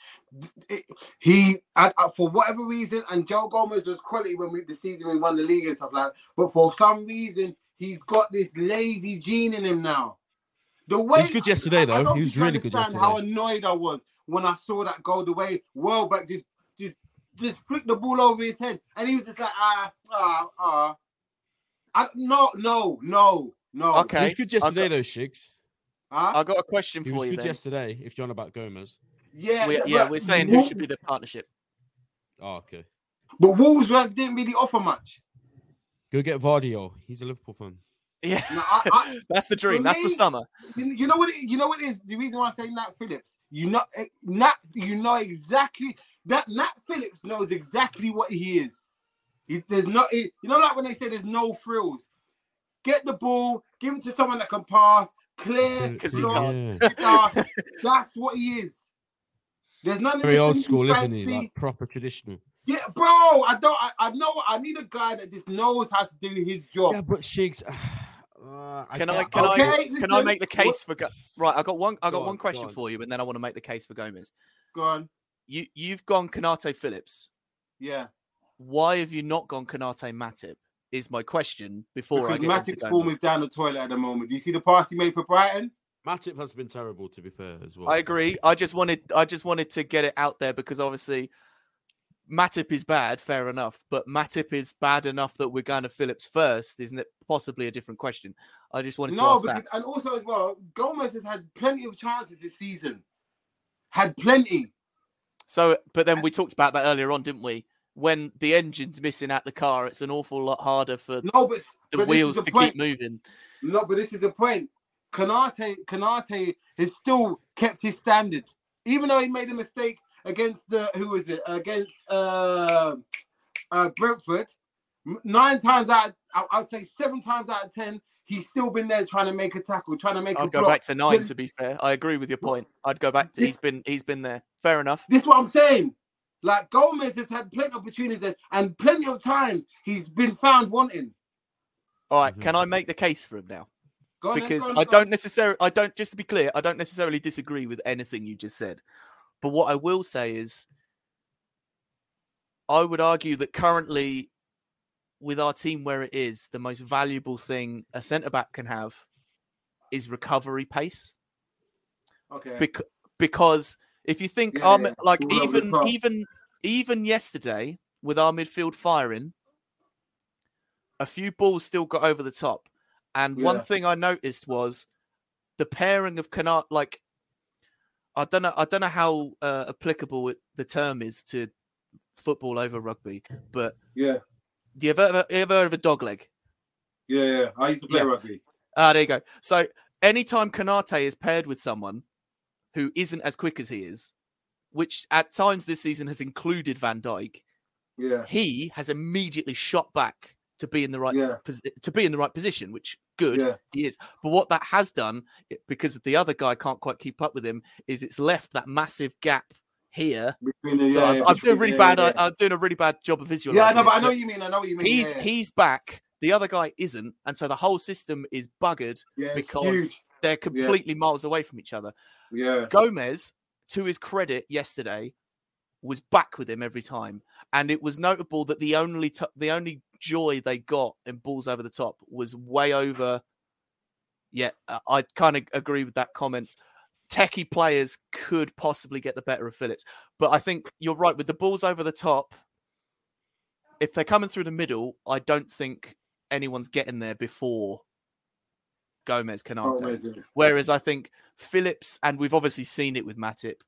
It- he, I, I- uh, for whatever reason, and Joe Gomez was quality when we the season we won the league and stuff like. that. But for some reason, he's got this lazy gene in him now. The way was good yesterday, I- I though. don't He was really good yesterday. How annoyed I was when I saw that goal. The way Welbeck just, just, just flicked the ball over his head, and he was just like, ah, ah, ah. I, no, no, no, no. He Okay. was good yesterday, though, Shigs. Huh? I got a question He for was you good then. yesterday. If you're on about Gomez. Yeah, We- but- yeah, but we're saying who should be the partnership. Oh, okay. But Wolves weren't- didn't really offer much. Go get Vardio. He's a Liverpool fan. Yeah, No, I, I, that's the dream. That's the summer. you you know what? It, you know what it is. The reason why I say Nat Phillips, you know, eh, Nat, you know exactly that Nat Phillips knows exactly what he is. He, there's not, he- you know, like when they say there's no frills. Get the ball, give it to someone that can pass, clear, 'Cause he can't. Yeah. That's what he is. There's none Very this old fancy- school, isn't he? Like proper traditional. Yeah, bro. I don't. I, I know. I need a guy that just knows how to do his job. Yeah, but Shigs. Uh, Can I get- can I Okay, can I make the what- case for Go- right? I got one. I got Go one on, go question on. for you, and then I want to make the case for Gomez. Go on. You you've gone Konaté Phillips. Yeah. Why have you not gone Konaté Matip? Is my question before I get into Matip's form is down the toilet at the moment. Do you see the pass he made for Brighton? Matip has been terrible, to be fair, as well. I agree. I just wanted I just wanted to get it out there because obviously Matip is bad, fair enough, but Matip is bad enough that we're going to Phillips first, isn't it? Possibly a different question. I just wanted to ask because that. and also as well, Gomez has had plenty of chances this season. Had plenty. So, but then we talked about that earlier on, didn't we? When the engine's missing at the car, it's an awful lot harder for No, but the but wheels to point. keep moving. No, but this is the point. Konaté Konaté has still kept his standard, even though he made a mistake against the who was it against uh, uh, Brentford. Nine times out, I- I'd say seven times out of ten, he's still been there trying to make a tackle, trying to make a I'd go block. back to nine. To be fair, I agree with your point. I'd go back to This- he's been he's been there. Fair enough. This is what I'm saying. Like Gomez has had plenty of opportunities and, and plenty of times he's been found wanting. All right, Mhm. can I make the case for him now? Go on then, because go on, I don't necessarily, I don't, just to be clear, I don't necessarily disagree with anything you just said. But what I will say is, I would argue that currently, with our team where it is, the most valuable thing a centre back can have is recovery pace. Okay. Bec- because if you think, Yeah, our, yeah, like over even even even yesterday with our midfield firing, a few balls still got over the top. And one thing I noticed was the pairing of Canard. Like, I don't know, I don't know how uh, applicable it, the term is to football over rugby, but Yeah, do you ever ever, ever heard of a dog leg? yeah, yeah. I used to play Yeah. rugby. Ah, there you go. So anytime Konaté is paired with someone who isn't as quick as he is, which at times this season has included Van Dijk, Yeah, he has immediately shot back to be in the right Yeah. to be in the right position, which good Yeah. he is. But what that has done, because the other guy can't quite keep up with him, is it's left that massive gap here. between So yeah, I'm, yeah, I'm between doing really bad. I, I'm doing a really bad job of visualizing. yeah, I know, but I know what you mean. I know what you mean. he's he's back. The other guy isn't, and so the whole system is buggered. because- huge. They're completely miles away from each other. yeah, Gomez, to his credit, yesterday was back with him every time, and it was notable that the only t- the only joy they got in balls over the top was way over. Yeah, I kind of agree with that comment. Techie players could possibly get the better of Phillips, but I think you're right with the balls over the top. If they're coming through the middle, I don't think anyone's getting there before Gomez Oh, Konaté. amazing. Whereas I think Phillips, and we've obviously seen it with Matip,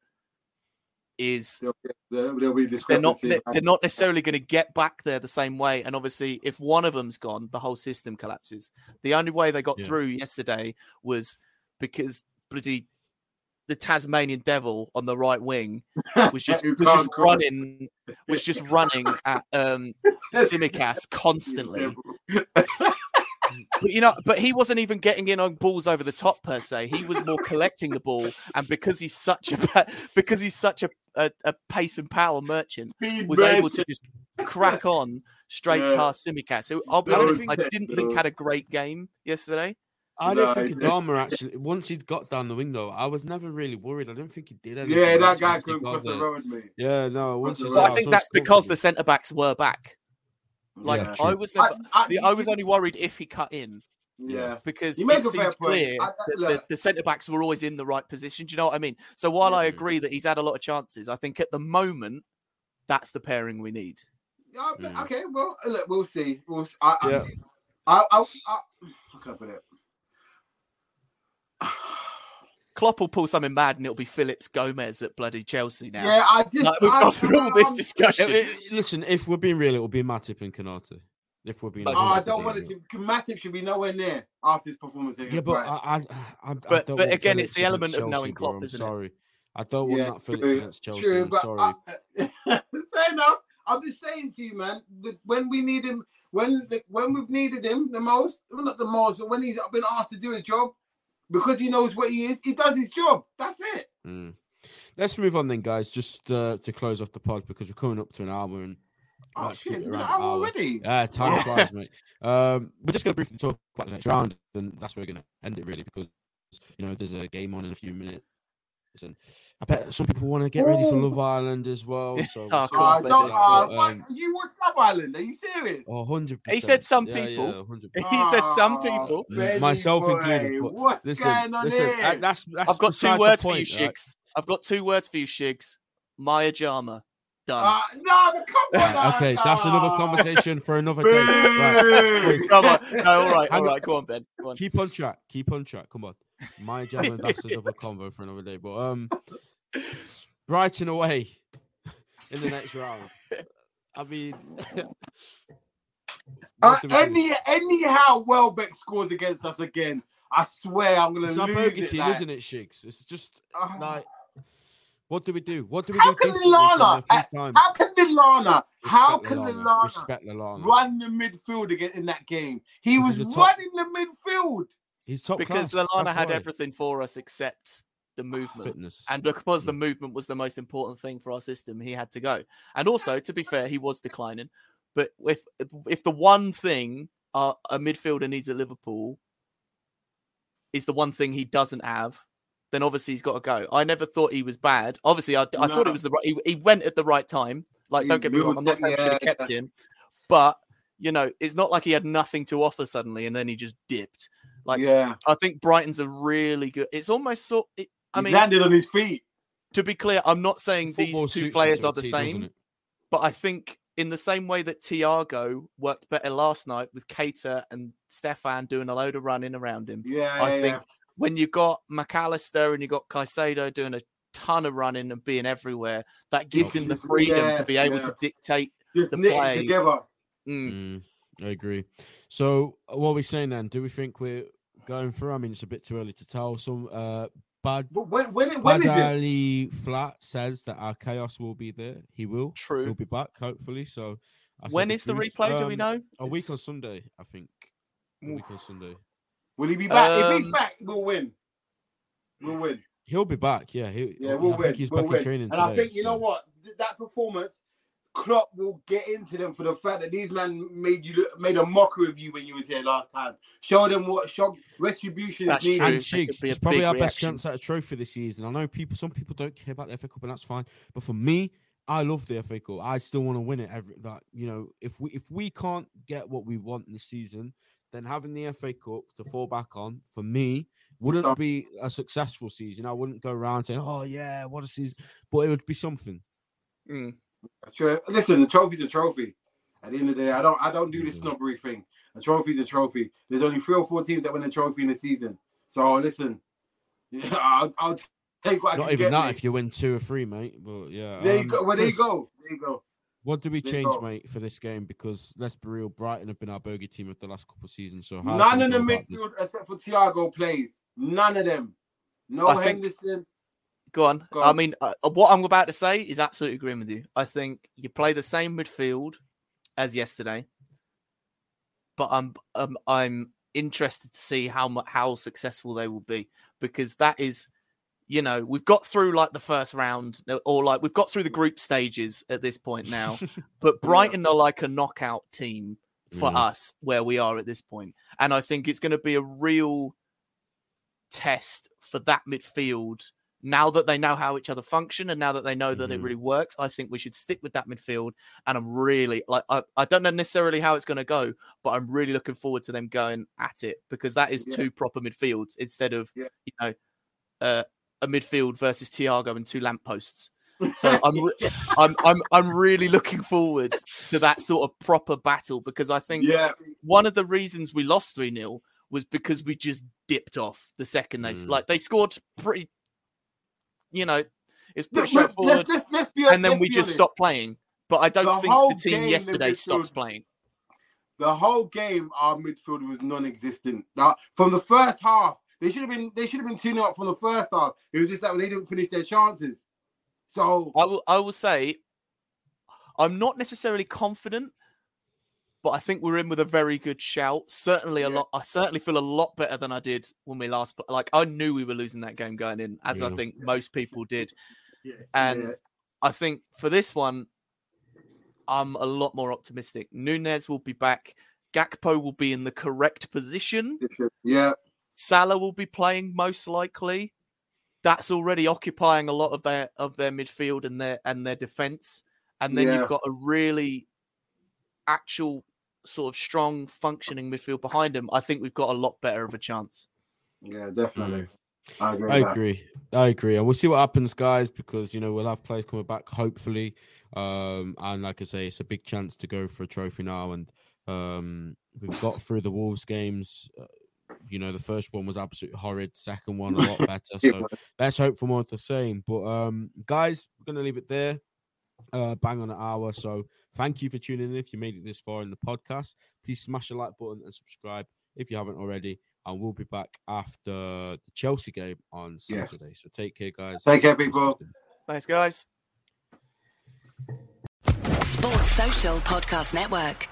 is There'll be- There'll, there'll be they're not they're, they're not necessarily going to get back there the same way. And obviously, if one of them's gone, the whole system collapses. The only way they got Yeah. through yesterday was because bloody the Tasmanian Devil on the right wing was just was just can't call it. running was just running at um Tsimikas constantly. But you know, but he wasn't even getting in on balls over the top per se. He was more collecting the ball, and because he's such a because he's such a, a, a pace and power merchant, Speed was able to just crack on straight Yeah. past Tsimikas, who I'll be That honest, I didn't think had a great game yesterday. I No, don't think he. Adama actually. Once he'd got down the wing, though, I was never really worried. I don't think he did anything. Yeah, that guy couldn't cross the there. road, mate. Yeah, no. Once he's. So out, I think was that's because the centre backs were back. Like Yeah, I was never, I, the, I was only worried if he cut in yeah. because You make it seemed clear I- I- that the, the centre backs were always in the right position. Do you know what I mean? So while I agree that he's had a lot of chances, I think at the moment that's the pairing we need. Yeah, but- Mm. Okay, well, look, we'll see. We'll. s- I, I, Yeah. I, I, I, how can I put it? Klopp will pull something mad and it'll be Phillips Gomez at bloody Chelsea now. Yeah, I just Like, we've I, gone through all this I'm- discussion. Eh, eh, Listen, if we're being real, it will be Matip and Konaté. If we're being But- Oh, I don't want it real. to. Matip should be nowhere near after his performance Yeah, but Brighton. I, I, I, I But- but again, Phillips it's the element against of knowing Chelsea, Klopp, bro. I'm isn't it? sorry. I don't want that Phillips against Chelsea. true, I'm sorry. I- fair enough. I'm just saying to you, man. That when we need him, when when we've needed him the most, well, not the most, but when he's been asked to do a job, because he knows what he is, he does his job. That's it. Mm. Let's move on then, guys. Just uh, to close off the pod because we're coming up to an hour and Oh shit, it it's been an hour hour. already. Yeah, time flies, mate. Um, we're just going to briefly talk about the next round, and that's where we're going to end it, really, because you know there's a game on in a few minutes, and I bet some people want to get ready for Love Island as well. So Oh, we'll of see course what's Uh, they don't, uh, but, um, you watch Love Island? Are you serious? oh, 100%. He said some people. Yeah, 100%. He said some Ah, people. Benny Myself boy, included, What's Listen, going on listen. here? uh, that's, that's I've got two the words for you, point, right? Shigs. I've got two words for you, Shigs. Maya Jama. Done. Uh, no, but come on. okay, that's another conversation for another day. Right, Boo. please. Come on. No, all right, Hang all on. Go on, Ben. Go on. keep on track. Keep on track. Come on. My jam and that's another convo for another day. But um Brighton away in the next round. I mean Uh, what do we do? any anyhow, Welbeck scores against us again. I swear I'm gonna it's our lose bogey it. team, like- isn't it, Shigs? It's just Ah. like what do we do? What do we How do? can differently from Lallana- a few times? How can Lallana? How can Lallana. Lallana Respect Lallana. run the midfield again in that game? He This was is top- running the midfield. He's top Because class. Lallana that's had why. everything for us except the movement. fitness. And because the movement was the most important thing for our system, he had to go. And also, to be fair, he was declining. But if if the one thing uh, a midfielder needs at Liverpool is the one thing he doesn't have, then obviously he's got to go. I never thought he was bad. Obviously, I, I thought it was the right. He, he went at the right time. Like, He don't get me wrong. I'm not saying we should have yeah, kept him, but you know, it's not like he had nothing to offer suddenly and then he just dipped. Like, yeah, I think Brighton's a really good. It's almost sort. It, I he mean, landed on his feet. to be clear, I'm not saying Football these two players are the team, same, but I think in the same way that Thiago worked better last night with Keita and Stefan doing a load of running around him. Yeah, I yeah, think when you got Mac Allister and you got Caicedo doing a ton of running and being everywhere, that gives him the Yes, freedom to be able yeah. to dictate. yeah. just the play. it together. Mm, Mm, I agree. So, uh, what are we saying then? Do we think we're going through? I mean, it's a bit too early to tell. Some uh, bad But when when it, when is it? Flat says that our chaos will be there. He will. True. He'll be back, hopefully. So, I When think is the Bruce- replay? Do we um, know? A week on It's- Sunday, I think. A week on Sunday. Will he be back? if Um, he's back, we'll win. We'll win. He'll be back. Yeah, he, Yeah, we'll think win. he's we'll back win. in training and I think you know what? That performance, Klopp will get into them for the fact that these men made you look, made a mockery of you when you was here last time. Show them what show retribution That's is needed. true. And It could Shigs, be a it's probably big our best chance at a trophy this season. I know people, some people don't care about the FA Cup, and that's fine. But for me, I love the FA Cup. I still want to win it. Every that you know, if we if we can't get what we want in this season, then having the FA Cup to fall back on for me wouldn't So- be a successful season. I wouldn't go around saying, "Oh yeah, what a season," but it would be something. Mm. Tro- Listen, the trophy's a trophy. At the end of the day, I don't I don't do this snobbery thing. A trophy's a trophy. There's only three or four teams that win a trophy in a season. So listen, yeah, I'll, I'll take what I Not can even get. that mate. if you win two or three, mate. But yeah, there you um, go. Well, there you go. There you go. What do we There change, mate, for this game? Because let's be real, Brighton have been our bogey team of the last couple of seasons. So how None can of the go about this? midfield except for Thiago plays. None of them. No I think- Henderson. Go on. Go I mean, uh, what I'm about to say is absolutely agreeing with you. I think you play the same midfield as yesterday, but I'm um, I'm interested to see how mu- how successful they will be because that is, you know, we've got through like the first round uh, or like we've got through the group stages at this point now, but Brighton are like a knockout team for Yeah. us where we are at this point, and I think it's going to be a real test for that midfield now that they know how each other function and now that they know that it Mhm. really works i think we should stick with that midfield and i'm really like i, I don't know necessarily how it's going to go but i'm really looking forward to them going at it because that is Yeah. two proper midfields instead of Yeah. you know uh, a midfield versus thiago and two lampposts so i'm re- i'm i'm i'm really looking forward to that sort of proper battle because i think yeah, one of the reasons we lost 3 0 was because we just dipped off the second they Mm. like they scored pretty. You know, it's pretty Let's, straightforward, let's, let's, let's be and then we just honest. stopped playing. But I don't The think the team yesterday stops playing. The whole game, our midfield was non-existent. Now, from the first half, they should have been they should have been tuning up from the first half. It was just that they didn't finish their chances. So I will. I will say, I'm not necessarily confident, but I think we're in with a very good shout. Certainly a Yeah. lot. I certainly feel a lot better than I did when we last. pl- Like I knew we were losing that game going in, as I think most people did. yeah, And yeah. I think for this one, I'm a lot more optimistic. Nunez will be back. Gakpo will be in the correct position. yeah, Salah will be playing most likely. That's already occupying a lot of their of their midfield and their and their defense. And then Yeah. you've got a really actual sort of strong functioning midfield behind him. I think we've got a lot better of a chance. yeah, definitely. Mm. I agree. I agree. I agree. And we'll see what happens, guys, because you know we'll have players coming back, hopefully. Um, and like I say, it's a big chance to go for a trophy now. And um, we've got through the Wolves games. Uh, you know, the first one was absolutely horrid. Second one a lot better. So let's hope for more of the same. But um, guys, we're gonna leave it there. Uh, bang on an hour. So thank you for tuning in. If you made it this far in the podcast, please smash the like button and subscribe if you haven't already. And we'll be back after the Chelsea game on Yes. Saturday. So take care, guys. Take care, people. Thanks, guys. Sports Social Podcast Network.